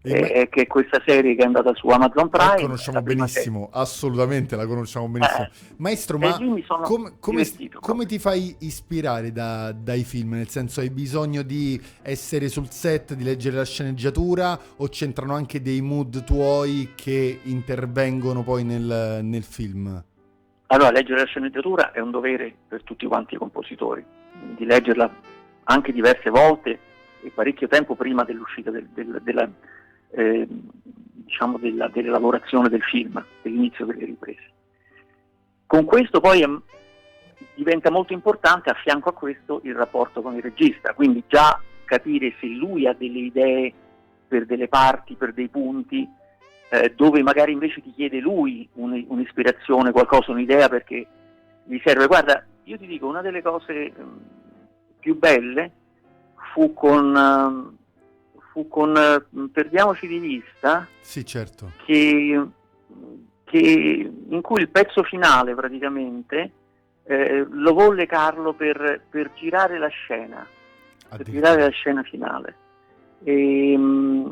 E che è questa serie che è andata su Amazon La Prime. conosciamo la prima benissimo, assolutamente la conosciamo benissimo. Eh, Maestro, ma sono come, come ti fai ispirare da- dai film? Nel senso, hai bisogno di essere sul set, di leggere la sceneggiatura o c'entrano anche dei mood tuoi che intervengono poi nel, nel film? Allora, leggere la sceneggiatura è un dovere per tutti quanti i compositori, di leggerla anche diverse volte e parecchio tempo prima dell'uscita del- del- della, eh, diciamo della, dell'elaborazione del film, dell'inizio delle riprese. Con questo poi è, diventa molto importante a fianco a questo il rapporto con il regista, quindi già capire se lui ha delle idee per delle parti, per dei punti, eh, dove magari invece ti chiede lui un- un'ispirazione, qualcosa, un'idea perché gli serve. Guarda, io ti dico, una delle cose ehm, più belle fu con, ehm, fu con eh, Perdiamoci di vista, Sì, certo. che, che- in cui il pezzo finale praticamente eh, lo volle Carlo per, per girare la scena, per girare la scena finale. E, mm,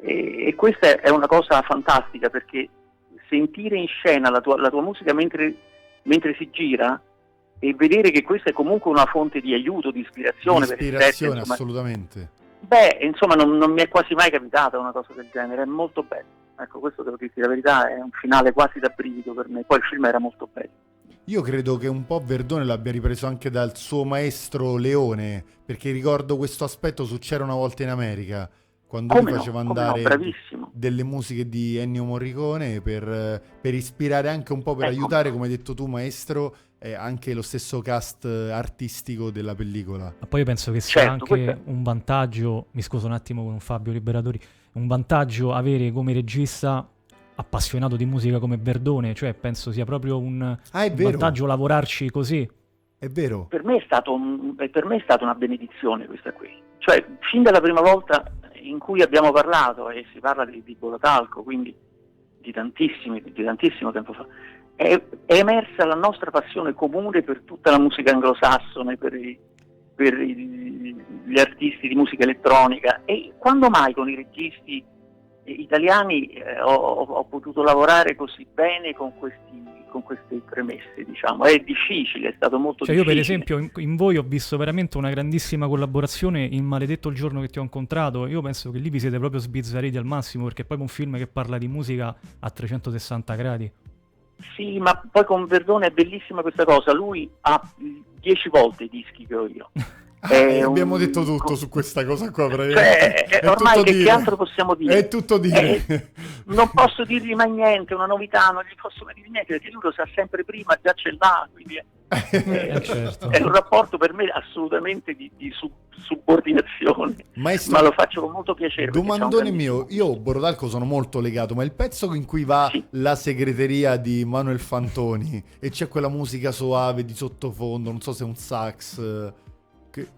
e- e questa è una cosa fantastica perché sentire in scena la tua, la tua musica mentre, mentre si gira e vedere che questa è comunque una fonte di aiuto, di ispirazione, per il set, Ispirazione, insomma, assolutamente. Beh, insomma, non, non mi è quasi mai capitata una cosa del genere, è molto bello. Ecco, questo devo dirti la verità, è un finale quasi da brivido per me. Poi il film era molto bello. Io credo che un po' Verdone l'abbia ripreso anche dal suo maestro Leone, perché ricordo questo aspetto su C'era una volta in America, quando Come lui no, faceva no, andare bravissimo. delle musiche di Ennio Morricone per, per ispirare anche un po', per Ecco. aiutare, come hai detto tu maestro, eh, anche lo stesso cast eh, artistico della pellicola. Ma poi io penso che sia Certo, anche questo un vantaggio, mi scuso un attimo con Fabio Liberatori, un vantaggio avere come regista appassionato di musica come Verdone, cioè penso sia proprio un, Ah, è un vantaggio lavorarci così. È vero. Per me è, stato un- per me è stata una benedizione questa qui. Cioè, fin dalla prima volta in cui abbiamo parlato, e si parla di, di Bolotalco, quindi di, tantissimi, di tantissimo tempo fa, è, emersa la nostra passione comune per tutta la musica anglosassone, per, i- per i- gli artisti di musica elettronica. E quando mai con i registi italiani eh, ho, ho- potuto lavorare così bene con, questi, con queste premesse, diciamo. È difficile, è stato molto Cioè io per difficile. esempio in, in voi ho visto veramente una grandissima collaborazione in Maledetto il giorno che ti ho incontrato, io penso che lì vi siete proprio sbizzarriti al massimo perché è proprio un film che parla di musica a 360 gradi. Sì, ma poi con Verdone è bellissima questa cosa. Lui ha dieci volte i dischi che ho io. Ah, È abbiamo un- detto tutto su questa cosa qua, Cioè, è- È ormai che, che altro possiamo dire? È tutto dire. Eh, non posso dirgli mai niente, una novità, non gli posso mai dire niente perché lui lo sa sempre prima, già ce l'ha, quindi è, Eh, certo. è un rapporto per me assolutamente di, di sub- subordinazione. Maestro, ma lo faccio con molto piacere. Domandone mio, io Borodalco sono molto legato, ma il pezzo in cui va la segreteria di Manuel Fantoni e c'è quella musica soave di sottofondo, non so se è un sax.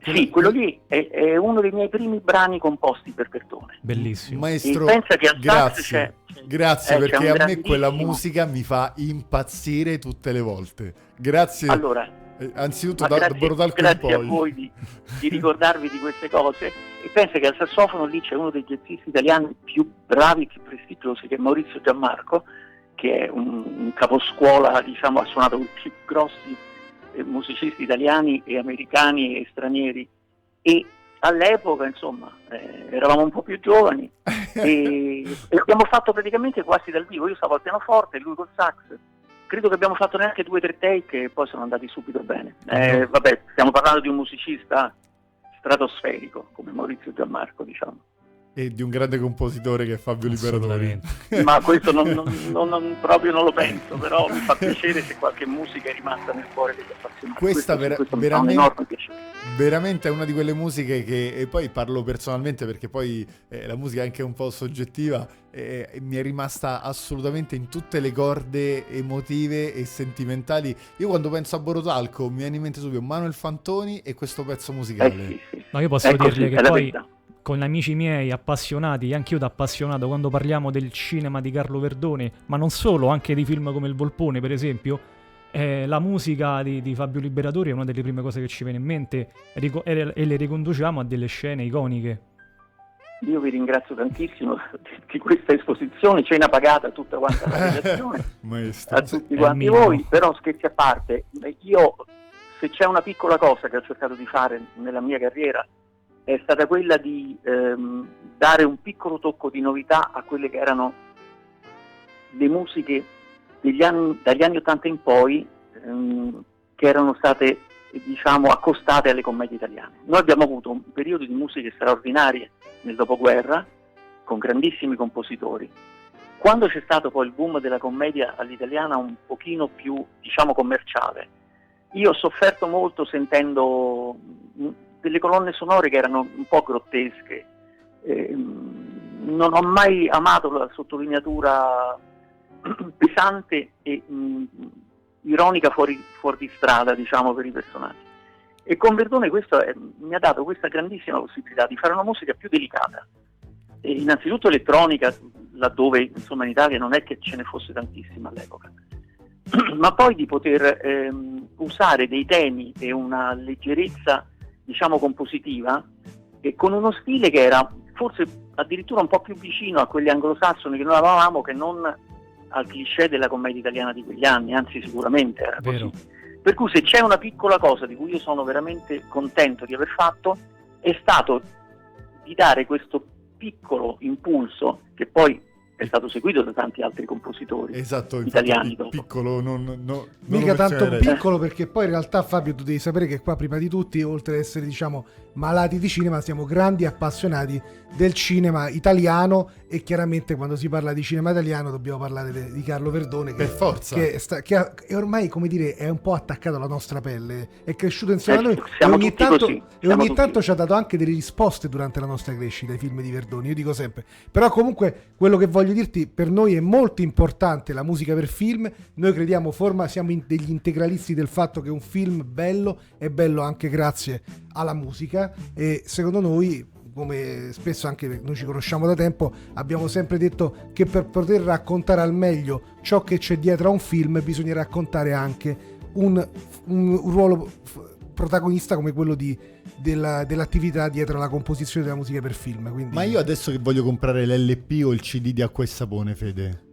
Che- Sì, quello lì è, è uno dei miei primi brani composti per Verdone. Bellissimo. Maestro, E pensa che al sax grazie, c'è- grazie eh, perché a me quella musica mi fa impazzire tutte le volte. Grazie. Allora, eh, anzitutto da, grazie, in grazie a poi. voi di, di ricordarvi di queste cose e pensa che al sassofono lì c'è uno dei jazzisti italiani più bravi e più prestigiosi che è Maurizio Gianmarco che è un, un caposcuola diciamo ha suonato con i più grossi musicisti italiani e americani e stranieri e all'epoca insomma eh, eravamo un po' più giovani e, e abbiamo fatto praticamente quasi dal vivo io stavo al pianoforte e lui col sax credo che abbiamo fatto neanche due o tre take e poi sono andati subito bene. Eh, vabbè, stiamo parlando di un musicista stratosferico come Maurizio Gianmarco, diciamo. E di un grande compositore che è Fabio Liberatori. Ma questo non, non- non- non- proprio non lo penso, però mi fa piacere se qualche musica è rimasta nel cuore degli appassionati. Questa Questo- vera- questo veramente, veramente è una di quelle musiche che, e poi parlo personalmente perché poi eh, la musica è anche un po' soggettiva, eh, mi è rimasta assolutamente in tutte le corde emotive e sentimentali. Io quando penso a Borotalco mi viene in mente subito Manuel Fantoni e questo pezzo musicale. No, io posso così, dirle è che poi verità. Con amici miei appassionati, anche io da appassionato, quando parliamo del cinema di Carlo Verdone, ma non solo, anche di film come Il Volpone, per esempio, eh, la musica di, di Fabio Liberatori è una delle prime cose che ci viene in mente rico- e, e le riconduciamo a delle scene iconiche. Io vi ringrazio tantissimo di questa esposizione, cena pagata tutta quanta la redazione. A tutti quanti voi, però scherzi a parte, io se c'è una piccola cosa che ho cercato di fare nella mia carriera è stata quella di ehm, dare un piccolo tocco di novità a quelle che erano le musiche anni, dagli anni 80 in poi ehm, che erano state diciamo accostate alle commedie italiane. Noi abbiamo avuto un periodo di musiche straordinarie nel dopoguerra con grandissimi compositori. Quando c'è stato poi il boom della commedia all'italiana un pochino più, diciamo, commerciale, io ho sofferto molto sentendo delle colonne sonore che erano un po' grottesche. Ehm, non ho mai amato la sottolineatura pesante e mh, ironica fuori, fuori di strada, diciamo, per i personaggi. E con Verdone questo è- mi ha dato questa grandissima possibilità di fare una musica più delicata. E innanzitutto elettronica, laddove insomma in Italia non è che ce ne fosse tantissima all'epoca, ma poi di poter ehm, usare dei temi e una leggerezza, diciamo, compositiva, e con uno stile che era forse addirittura un po' più vicino a quelli anglosassoni che noi avevamo che non al cliché della commedia italiana di quegli anni, anzi sicuramente era così. Vero. Per cui se c'è una piccola cosa di cui io sono veramente contento di aver fatto, è stato di dare questo piccolo impulso che poi è stato seguito da tanti altri compositori Esatto, italiani piccolo non, no- non Mica tanto piccolo perché poi in realtà Fabio tu devi sapere che qua prima di tutti oltre ad essere diciamo malati di cinema siamo grandi appassionati del cinema italiano e chiaramente quando si parla di cinema italiano dobbiamo parlare de- di Carlo Verdone che, Per forza. che, sta- che ha- è ormai come dire è un po' attaccato alla nostra pelle. È cresciuto insieme a Eh, noi e ogni, tanto, e ogni tutti. tanto ci ha dato anche delle risposte durante la nostra crescita ai film di Verdone io dico sempre. Però comunque quello che voglio dirti per noi è molto importante la musica per film. Noi crediamo forma siamo in- degli integralisti del fatto che un film bello è bello anche grazie alla musica. E secondo noi come spesso anche noi ci conosciamo da tempo abbiamo sempre detto che per poter raccontare al meglio ciò che c'è dietro a un film bisogna raccontare anche un, un ruolo f- protagonista come quello di- della- dell'attività dietro alla composizione della musica per film quindi Ma io adesso che voglio comprare l'LP o il CD di Acqua e Sapone, Fede,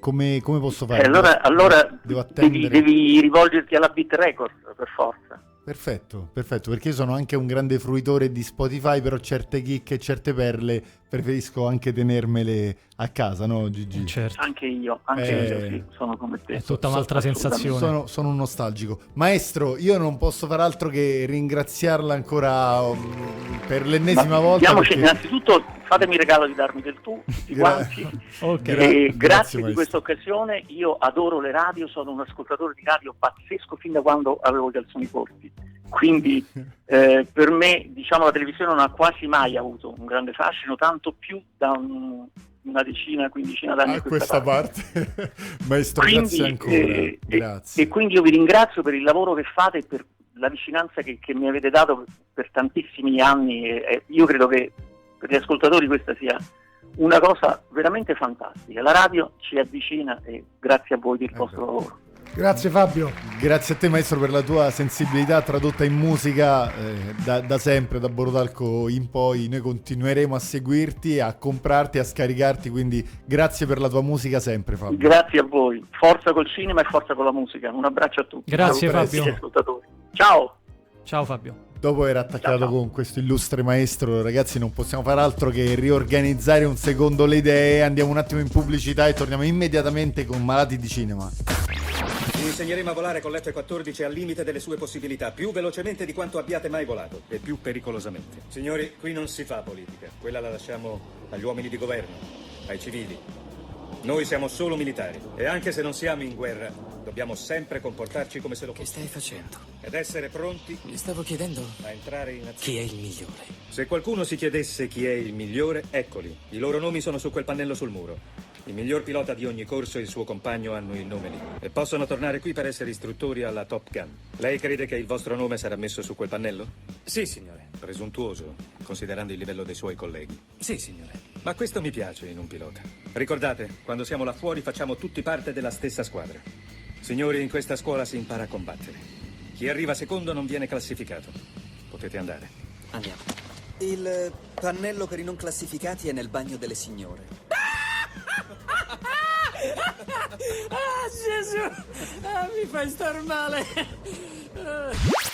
come, come posso fare? Eh, allora, allora devo devi, devi rivolgerti alla Beat Records per forza. Perfetto, perfetto, perché io sono anche un grande fruitore di Spotify, però certe chicche e certe perle preferisco anche tenermele a casa, no Gigi? Certo. Anche io, anche Eh, io sì, sono come te. È tutta un'altra Assolutamente. sensazione. Sono, sono un nostalgico. Maestro, io non posso far altro che ringraziarla ancora um, per l'ennesima Ma volta. diamoci, perché- innanzitutto fatemi il regalo di darmi del tu, tutti Gra- quanti. Ok. Gra- E grazie, grazie di questa occasione, io adoro le radio, sono un ascoltatore di radio pazzesco fin da quando avevo i calzoni corti. Quindi eh, per me diciamo, la televisione non ha quasi mai avuto un grande fascino, tanto più da un- una decina, quindicina d'anni a questa questa parte. Maestro, Quindi, grazie ancora. eh, e- grazie. E, quindi io vi ringrazio per il lavoro che fate e per la vicinanza che, che mi avete dato per tantissimi anni. E, e io credo che per gli ascoltatori questa sia una cosa veramente fantastica. La radio ci avvicina e grazie a voi del vostro lavoro. Grazie Fabio Grazie a te maestro per la tua sensibilità tradotta in musica eh, da, da sempre, da Borodalco in poi. Noi continueremo a seguirti, a comprarti, a scaricarti, quindi grazie per la tua musica sempre Fabio. Grazie a voi. Forza col cinema e forza con la musica. Un abbraccio a tutti. Grazie, Fabio. Ciao. Ciao Fabio. Dopo aver attaccato con questo illustre maestro, ragazzi, non possiamo fare altro che riorganizzare un secondo le idee. Andiamo un attimo in pubblicità e torniamo immediatamente con Malati di Cinema. Insegneremo a volare con l'F-14 al limite delle sue possibilità, più velocemente di quanto abbiate mai volato e più pericolosamente. Signori, qui non si fa politica, quella la lasciamo agli uomini di governo, ai civili. Noi siamo solo militari e anche se non siamo in guerra, dobbiamo sempre comportarci come se lo fossimo. Che stai facendo? Ed essere pronti Mi stavo chiedendo a entrare in azione. chi è il migliore. Se qualcuno si chiedesse chi è il migliore, eccoli. I loro nomi sono su quel pannello sul muro. Il miglior pilota di ogni corso e il suo compagno hanno il nome lì. E possono tornare qui per essere istruttori alla Top Gun. Lei crede che il vostro nome sarà messo su quel pannello? Sì, signore. Presuntuoso, considerando il livello dei suoi colleghi. Sì, signore. Ma questo mi piace in un pilota. Ricordate, quando siamo là fuori facciamo tutti parte della stessa squadra. Signori, in questa scuola si impara a combattere. Chi arriva secondo non viene classificato. Potete andare. Andiamo. Il pannello per i non classificati è nel bagno delle signore. Ah, Gesù! Ah, mi fai star male!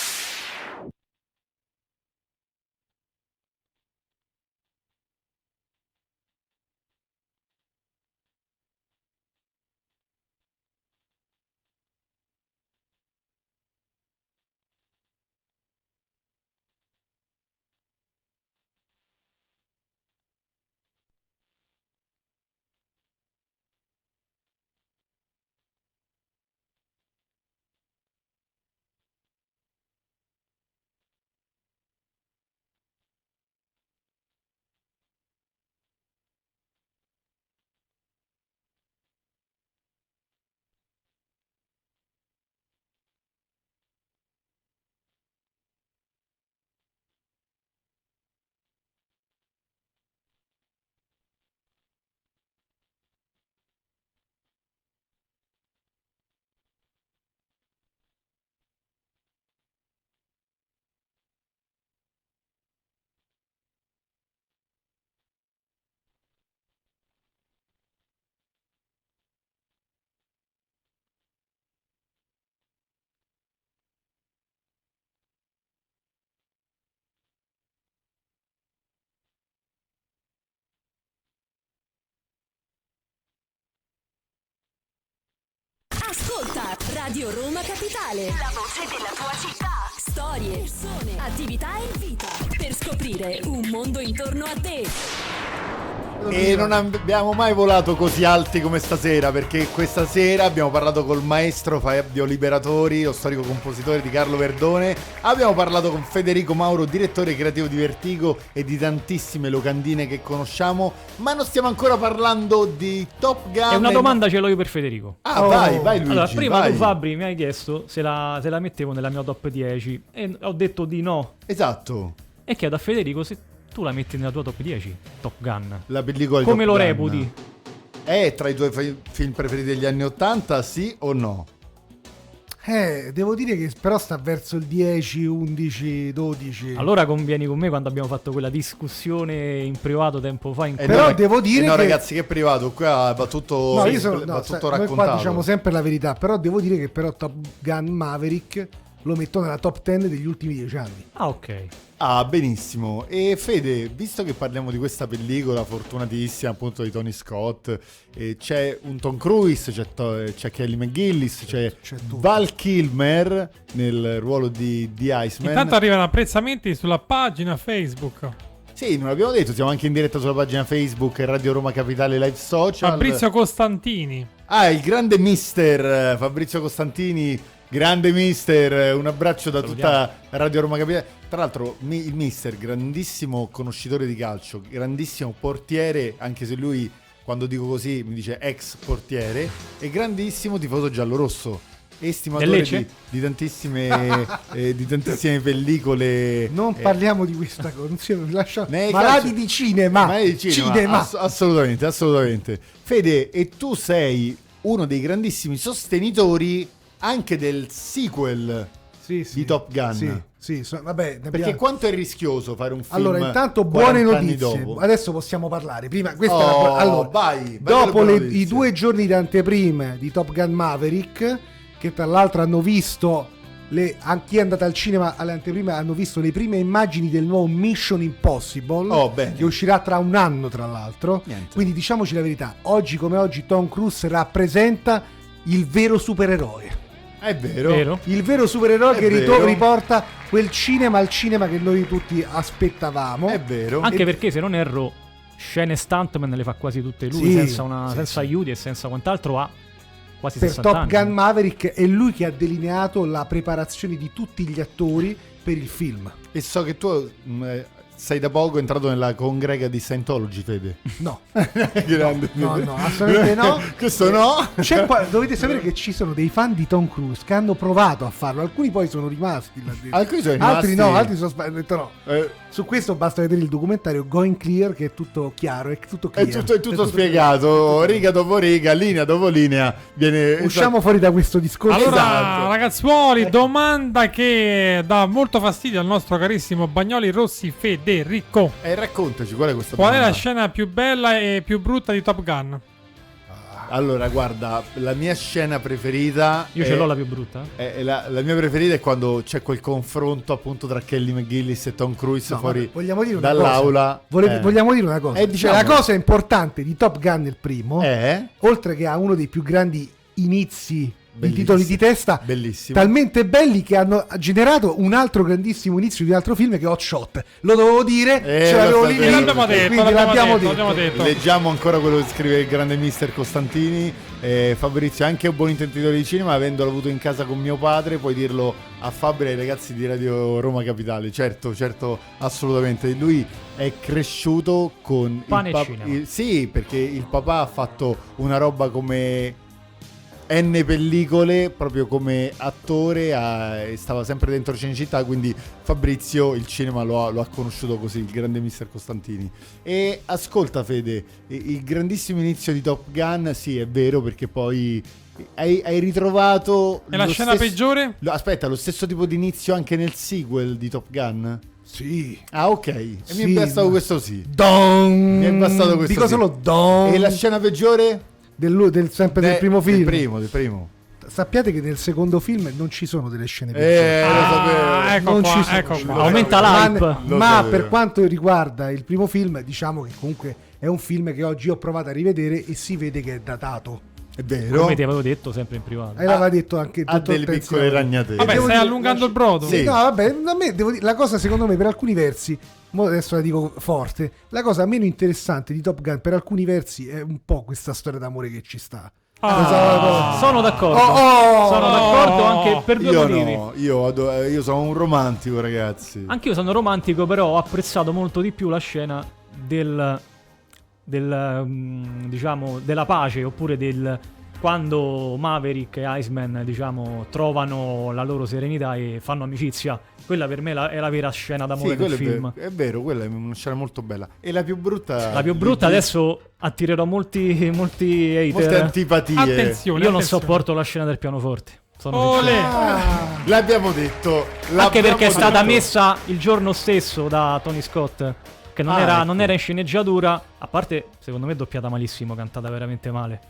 Radio Roma Capitale. La voce della tua città. Storie, persone, attività e vita. Per scoprire un mondo intorno a te. E non abbiamo mai volato così alti come stasera perché questa sera abbiamo parlato col maestro Fabio Liberatori, lo storico compositore di Carlo Verdone, abbiamo parlato con Federico Mauro, direttore creativo di Vertigo e di tantissime locandine che conosciamo, ma non stiamo ancora parlando di Top Gun. E una domanda ce l'ho io per Federico. Ah, vai, vai Luigi, Allora, prima vai. tu Fabri mi hai chiesto se la, se la mettevo nella mia top 10 e ho detto di no. Esatto. E chiedo a Federico se tu la metti nella tua top 10, Top Gun. La pellicola Come Top lo Gun. reputi? È tra i tuoi fi- film preferiti degli anni 80, sì o no? Eh, devo dire che però sta verso il 10, 11, 12. Allora convieni con me quando abbiamo fatto quella discussione in privato tempo fa in cui... Eh, Però no, devo dire eh, no, che- ragazzi, che privato, qua va tutto, No, io sono, va no, tutto sai, noi qua raccontato. diciamo sempre la verità, però devo dire che però Top Gun Maverick lo metto nella top 10 degli ultimi 10 anni. Ah, ok. Ah, benissimo. E Fede, visto che parliamo di questa pellicola fortunatissima appunto di Tony Scott, eh, c'è un Tom Cruise, c'è, To- c'è Kelly McGillis, c'è, Val Kilmer nel ruolo di, di Iceman. Intanto arrivano apprezzamenti sulla pagina Facebook. Sì, non l'abbiamo detto, siamo anche in diretta sulla pagina Facebook Radio Roma Capitale Live Social. Fabrizio Costantini. Ah, il grande mister eh, Fabrizio Costantini, grande mister, un abbraccio da tutta Radio Roma Capitale. Tra l'altro mi- il mister, grandissimo conoscitore di calcio, grandissimo portiere, anche se lui quando dico così mi dice ex portiere, e grandissimo tifoso giallorosso. Estimatore di, di tantissime, eh, di tantissime pellicole. Non eh, parliamo di questa cosa, non si- lascia- nei malati di cinema. Ma di cinema, Cinema. ass- assolutamente, assolutamente. Fede, e tu sei uno dei grandissimi sostenitori anche del sequel di Top Gun. Sì, sì, so- vabbè, Perché abbiamo- quanto è rischioso fare un film Allora, intanto buone 40 anni notizie. Adesso possiamo parlare. Prima, questa Oh, è la allora, vai, dopo le i due giorni di anteprime di Top Gun Maverick, che tra l'altro hanno visto le, a chi è andato al cinema alle anteprime hanno visto le prime immagini del nuovo Mission Impossible Oh, che uscirà tra un anno tra l'altro Niente. quindi diciamoci la verità oggi come oggi Tom Cruise rappresenta il vero supereroe È vero. Vero? il vero supereroe È che vero. riporta quel cinema al cinema che noi tutti aspettavamo È vero. Anche E- perché se non erro, scene stuntman le fa quasi tutte lui, Sì, senza, una- sì, senza sì. aiuti e senza quant'altro ha quasi per 60 Top anni. Gun Maverick è lui che ha delineato la preparazione di tutti gli attori per il film. E so che tu mh, eh, sei da poco entrato nella congrega di Scientology, Fede. No. Grande. No, no, assolutamente no. Questo no. C'è qua- dovete sapere che ci sono dei fan di Tom Cruise che hanno provato a farlo, alcuni poi sono rimasti là dentro. Alcuni sono Altri rimasti- no, altri sono spa- hanno detto no. Eh, Su questo basta vedere il documentario Going Clear che è tutto chiaro, è tutto È clear. tutto, è tutto spiegato, riga dopo riga, linea dopo linea. Viene Usciamo fuori da questo discorso. Allora, Esatto. ragazzuoli, domanda che dà molto fastidio al nostro carissimo Bagnoli Rossi Federico. E raccontaci qual è questa Qual è la domanda? scena più bella e più brutta di Top Gun? Allora, guarda, la mia scena preferita. Io è- ce l'ho la più brutta. è- è la, la mia preferita è quando c'è quel confronto appunto tra Kelly McGillis e Tom Cruise No, fuori vabbè, vogliamo dire una dall'aula. cosa. Vole- Eh. Vogliamo dire una cosa. Eh, Cioè, diciamo. la cosa importante di Top Gun il primo, Eh? oltre che ha uno dei più grandi inizi di Bellissimo. titoli di testa, Bellissimo. talmente belli che hanno generato un altro grandissimo inizio di un altro film che è Hot Shot. Lo dovevo dire, Eh, ce l'avevo lì, lì, L'abbiamo detto, quindi l'abbiamo l'abbiamo detto, detto. l'abbiamo detto. Leggiamo ancora quello che scrive il grande mister Costantini. Eh, Fabrizio, anche un buon intenditore di cinema, avendolo avuto in casa con mio padre, puoi dirlo a Fabri e ai ragazzi di Radio Roma Capitale. Certo, certo, assolutamente. Lui è cresciuto con Pane il e pap- cinema. il- Sì, perché il papà ha fatto una roba come N pellicole proprio come attore e stava sempre dentro Cinecittà quindi Fabrizio il cinema lo ha, lo ha conosciuto così il grande mister Costantini e ascolta Fede il grandissimo inizio di Top Gun sì è vero perché poi hai, hai ritrovato E la scena stesso- peggiore? lo- aspetta lo stesso tipo di inizio anche nel sequel di Top Gun? Sì. Ah ok e mi Sì, è bastato ma- questo sì Don. mi è bastato questo Dico sì. solo Don. e la scena peggiore? Del, del- sempre del Eh, primo film. del primo del primo Sappiate che nel secondo film non ci sono delle scene Eh. Ah, ecco non qua, ci sono ecco peggiori. Aumenta Ma- l'hype. Ma sapevo. per quanto riguarda il primo film, diciamo che comunque è un film che oggi ho provato a rivedere e si vede che è datato. È vero. Come ti avevo detto sempre in privato. E l'aveva detto anche ha dottor delle piccole ragnatele. Vabbè, stai dire- allungando il brodo. Sì. No, vabbè, a me devo dire, la cosa secondo me per alcuni versi, mo adesso la dico forte, la cosa meno interessante di Top Gun per alcuni versi è un po' questa storia d'amore che ci sta. Ah, sono d'accordo. Oh, oh! sono d'accordo anche per due Io motivi. no, io, ado- eh, io sono un romantico, ragazzi. Anch'io sono romantico, però ho apprezzato molto di più la scena del, del mm, diciamo della pace oppure del quando Maverick e Iceman diciamo trovano la loro serenità e fanno amicizia. Quella per me la- è la vera scena d'amore Sì, del quello è, film. vero, è vero, quella è una scena molto bella. E la più brutta... La più brutta Luigi? adesso attirerò molti molti hater. Molte antipatie. Attenzione, Io non attenzione. sopporto la scena del pianoforte. Sincero. L'abbiamo detto. Anche l'abbiamo perché è stata detto. messa il giorno stesso da Tony Scott. Che non, Ah, era, ecco. non era in sceneggiatura. A parte, secondo me, doppiata malissimo, cantata veramente male.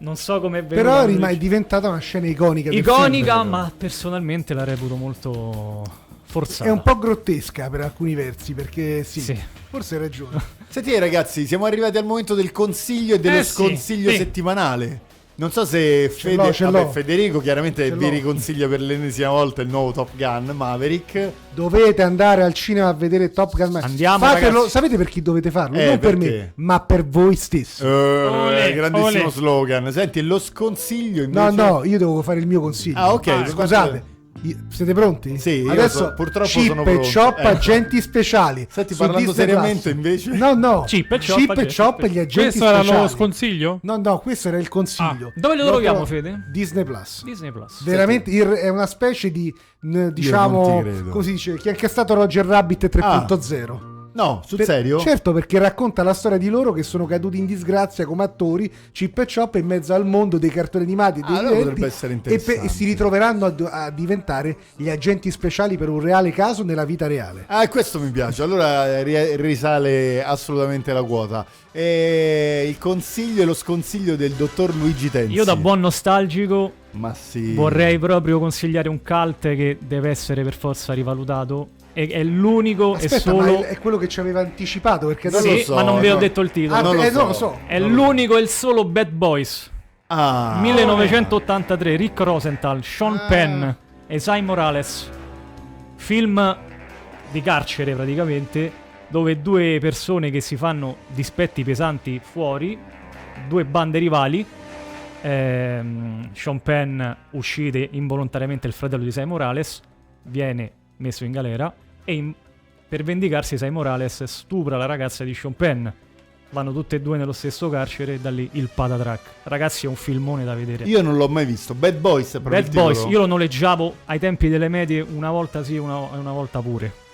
Non so come è venuta. Però rima- è diventata una scena iconica. Iconica, film. ma personalmente la reputo molto forzata. È un po' grottesca per alcuni versi, perché sì, Sì. forse hai ragione. Senti ragazzi, siamo arrivati al momento del consiglio e dello Eh sì, sconsiglio sì. settimanale. Non so se Ce Fede- l'ho, ce vabbè, l'ho. Federico chiaramente Ce vi l'ho. riconsiglia per l'ennesima volta il nuovo Top Gun Maverick. Dovete andare al cinema a vedere Top Gun. Andiamo, Fatelo, ragazzi. sapete per chi dovete farlo? Eh, non per perché? me, ma per voi stessi. Olè, grandissimo olè. slogan. Senti, lo sconsiglio No, invece... no, io devo fare il mio consiglio. Ah, ok, Ah, quanto- scusate. io- Siete pronti? Sì, io Adesso so- purtroppo chip sono e pronto. chop Ecco. agenti speciali. Senti, su parlando Disney seriamente Plus. invece. No, no. Chip e chop, Chip e agenti chop e gli agenti Questo era speciali. lo sconsiglio? No, no, questo era il consiglio. Dove lo troviamo, Fede? Disney Plus. Disney Plus. Veramente ir- è una specie di diciamo si dice chi è stato Roger Rabbit 3.0 No, sul Per- serio? Certo, perché racconta la storia di loro che sono caduti in disgrazia come attori, Chip e Chop in mezzo al mondo dei cartoni animati e dei Ah, allora diretti, potrebbe essere e, interessante. e si ritroveranno a, a diventare gli agenti speciali per un reale caso nella vita reale. Ah, questo mi piace. Allora eh, ri- risale assolutamente la quota. E il consiglio e lo sconsiglio del dottor Luigi Tenzi. Io da buon nostalgico Ma sì. vorrei proprio consigliare un cult che deve essere per forza rivalutato. E è l'unico e Aspetta, solo. ma è, è quello che ci aveva anticipato perché Non Sì, lo so, ma non vi ho detto il titolo. Ah, non lo eh, so. non lo so. È l'unico e il solo Bad Boys. Ah. 1983, Rick Rosenthal, Sean Penn e Sai Morales. Film di carcere praticamente, dove due persone che si fanno dispetti pesanti fuori, due bande rivali. Ehm, Sean Penn uccide involontariamente il fratello di Sai Morales, viene messo in galera e in- per vendicarsi Sai Morales stupra la ragazza di Sean Penn. Vanno tutte e due nello stesso carcere e da lì il patatrack. Ragazzi, è un filmone da vedere. Io non l'ho mai visto. Bad Boys proprio Bad. Boys, io lo noleggiavo ai tempi delle medie una volta sì, una, una volta pure.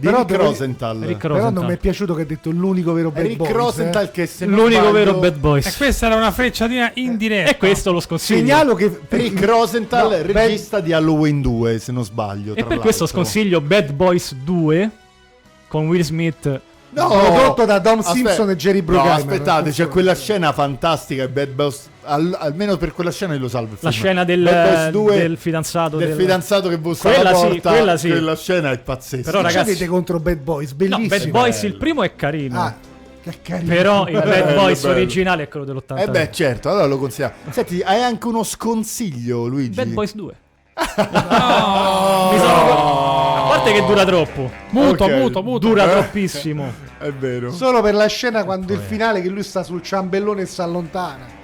Di Però Rick Rosenthal. Rick Però Rosenthal. non mi è piaciuto che ha detto l'unico vero Bad Rick Boys, eh. Rosenthal che se L'unico sbaglio- vero Bad E Boys. questa era una frecciatina indiretta. E questo lo sconsiglio. Segnalo che per- Rick Rosenthal, No, Bad- regista di Halloween 2, se non sbaglio. E per questo sconsiglio Bad Boys 2 con Will Smith. No, Prodotto da Dom Aspe- Simpson e Jerry No, Bruckheimer. aspettate, c'è quella scena fantastica. Bad Boys. Al- almeno per quella scena io lo salvo. il La scena del, Bad Boys 2, del fidanzato. del fidanzato che bussa Quella alla sì, porta. quella sì. Quella scena è pazzesca. Però, ragazzi- avete contro Bad Boys? No, Bellissimo. Bad Boys bello. il primo è carino. Ah, che carino. Però il Bad Bello, Boys bello. originale è quello dell'80. Eh beh, certo, allora lo consigliamo. Senti, hai anche uno sconsiglio, Luigi. Bad Boys 2. No. Mi sono- A parte che dura troppo. Muto, Ok. muto, muto. Dura Eh. troppissimo. È vero. Solo per la scena quando il finale che lui sta sul ciambellone e si allontana.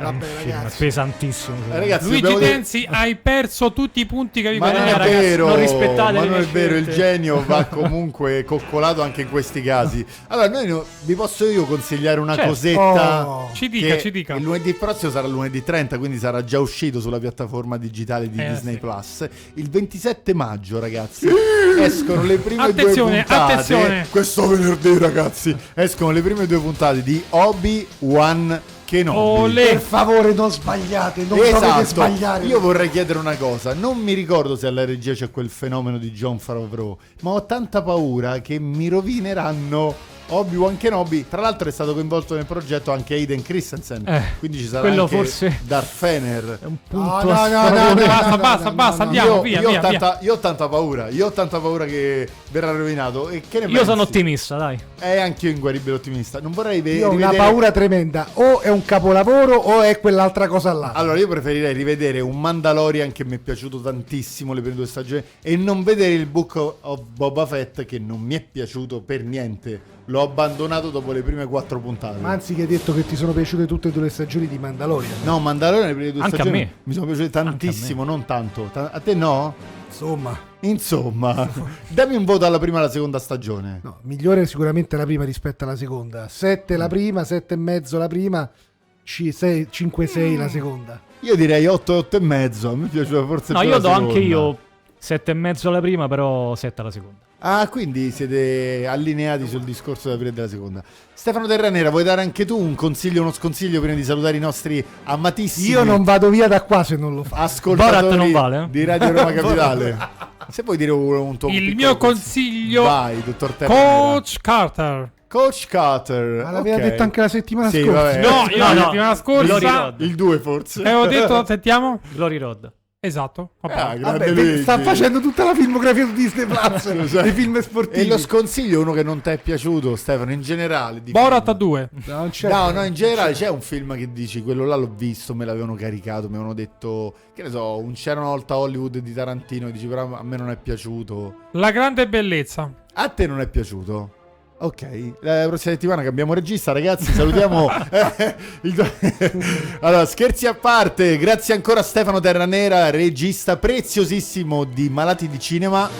Vabbè, Film ragazzi. pesantissimo. Eh, ragazzi, Luigi dobbiamo dire- Tenzi, hai perso tutti i punti che avevi Ma non Eh, è ragazzi, vero, non rispettate ma non è vero, il genio va comunque coccolato anche in questi casi. Allora, noi no- vi posso io consigliare una Certo. cosetta. Oh. Ci dica, ci dica. Il lunedì prossimo sarà lunedì 30, quindi sarà già uscito sulla piattaforma digitale di Eh, Disney sì. Plus. Il 27 maggio, ragazzi, escono le prime Attenzione, due puntate. attenzione. Questo venerdì, ragazzi, escono le prime due puntate di Obi-Wan Kenobi. Olè. Per favore, non sbagliate, non dovete Esatto, sbagliare. io vorrei chiedere una cosa, non mi ricordo se alla regia c'è quel fenomeno di John Favreau, ma ho tanta paura che mi rovineranno Obi-Wan Kenobi. Tra l'altro è stato coinvolto nel progetto anche Aiden Christensen. Eh, quindi ci sarà quello anche forse Darth Fener. È un punto no, no, no, no, basta, no, basta, no, basta, no, andiamo, io, via, io via, ho tanta, via. io ho tanta paura. Io ho tanta paura che verrà rovinato. E che ne Io pensi? sono ottimista, dai. È anche io inguaribile ottimista. Non vorrei ve- Io ho una rivedere- paura tremenda. O è un capolavoro o è quell'altra cosa là. Allora, io preferirei rivedere un Mandalorian che mi è piaciuto tantissimo le prime due stagioni e non vedere il Book of Boba Fett che non mi è piaciuto per niente. L'ho abbandonato dopo le prime quattro puntate. Ma anzi che hai detto che ti sono piaciute tutte e due le stagioni di Mandalorian. No, Mandalorian le prime due Anche a stagioni me. mi sono piaciute tantissimo, non tanto. Ta- a te no? Insomma, Insomma, dammi un voto alla prima e alla seconda stagione. no, migliore sicuramente la prima rispetto alla seconda. 7 la prima, 7 e mezzo la prima, 5-6 la seconda. Io direi 8, 8 e mezzo. A me è piaciuta forse No, più io la do anche io sette e mezzo alla prima, però 7 alla seconda. Ah, quindi siete allineati sul discorso della prima e della seconda. Stefano Terranera, vuoi dare anche tu un consiglio, uno sconsiglio prima di salutare i nostri amatissimi Io non vado via da qua se non lo fa. ascoltatori non vale, eh? di Radio Roma Capitale? Se vuoi dire un, un tuo Il mio consiglio, Vai, dottor Terranera. Coach Carter. Coach Carter. Ma l'aveva ok. detto anche la settimana Sì, scorsa. vabbè. No, io No, la no. settimana Glory scorsa Road. Il 2 forse. e ho detto, sentiamo? Glory Road. Esatto. vabbè. Ah, Vabbè, sta facendo tutta la filmografia su Disney Plus, dei film sportivi. E lo sconsiglio uno che non ti è piaciuto, Stefano, in generale. Di Borat film. a 2. No, c'è. No, no, in generale c'è un film che dici, quello là l'ho visto, me l'avevano caricato, mi avevano detto, che ne so, un c'era una volta Hollywood di Tarantino, e dici però a me non è piaciuto. La grande bellezza. A te non è piaciuto? Ok, la prossima settimana cambiamo regista, ragazzi. Salutiamo. eh, il- allora, scherzi a parte, grazie ancora a Stefano Terranera, regista preziosissimo di Malati di Cinema.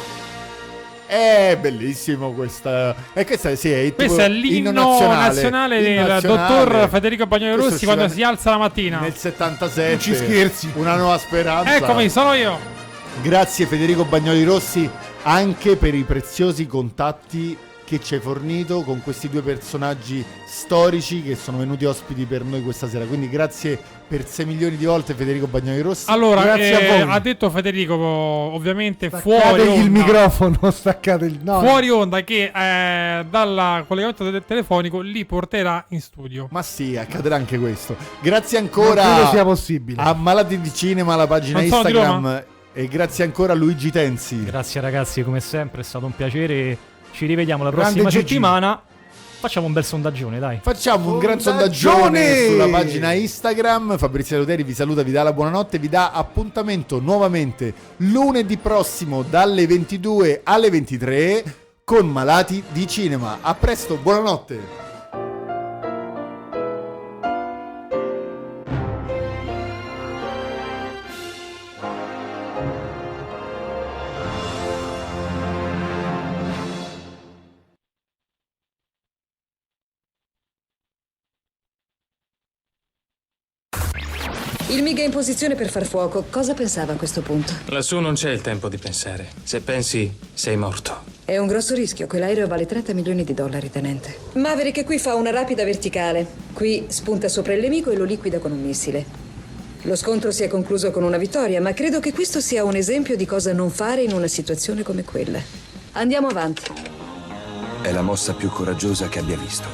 È bellissimo questa. E questa sì, è tipo Questo è inno l'inno nazionale, Inno del nazionale. dottor Federico Bagnoli Questo Rossi quando si alza la mattina. Nel 77. Non ci scherzi. Una nuova speranza. Eccomi, sono io. Grazie Federico Bagnoli Rossi anche per i preziosi contatti che ci hai fornito con questi due personaggi storici che sono venuti ospiti per noi questa sera. Quindi grazie per 6 milioni di volte Federico Bagnoli Rossi. Allora, grazie eh, a voi. ha detto Federico, ovviamente fuori Staccategli onda, il microfono, staccate il no. fuori onda che eh, dal collegamento te- telefonico li porterà in studio. Ma sì, accadrà anche questo. Grazie ancora sia possibile. a Malati di Cinema, la pagina Non Instagram. E grazie ancora a Luigi Tensi. Grazie ragazzi, come sempre è stato un piacere. Ci rivediamo la Grande prossima Gigi. settimana. Facciamo un bel sondaggione, dai. Facciamo un gran Sondaggione! sulla pagina Instagram. Fabrizio Luteri vi saluta, vi dà la buonanotte, vi dà appuntamento nuovamente lunedì prossimo dalle 22 alle 23 con Malati di Cinema. A presto, buonanotte. Il MiG è in posizione per far fuoco. Cosa pensava a questo punto? Lassù non c'è il tempo di pensare. Se pensi, sei morto. È un grosso rischio. Quell'aereo vale 30 milioni di dollari, tenente. Maverick qui fa una rapida verticale. Qui spunta sopra il nemico e lo liquida con un missile. Lo scontro si è concluso con una vittoria, ma credo che questo sia un esempio di cosa non fare in una situazione come quella. Andiamo avanti. È la mossa più coraggiosa che abbia visto.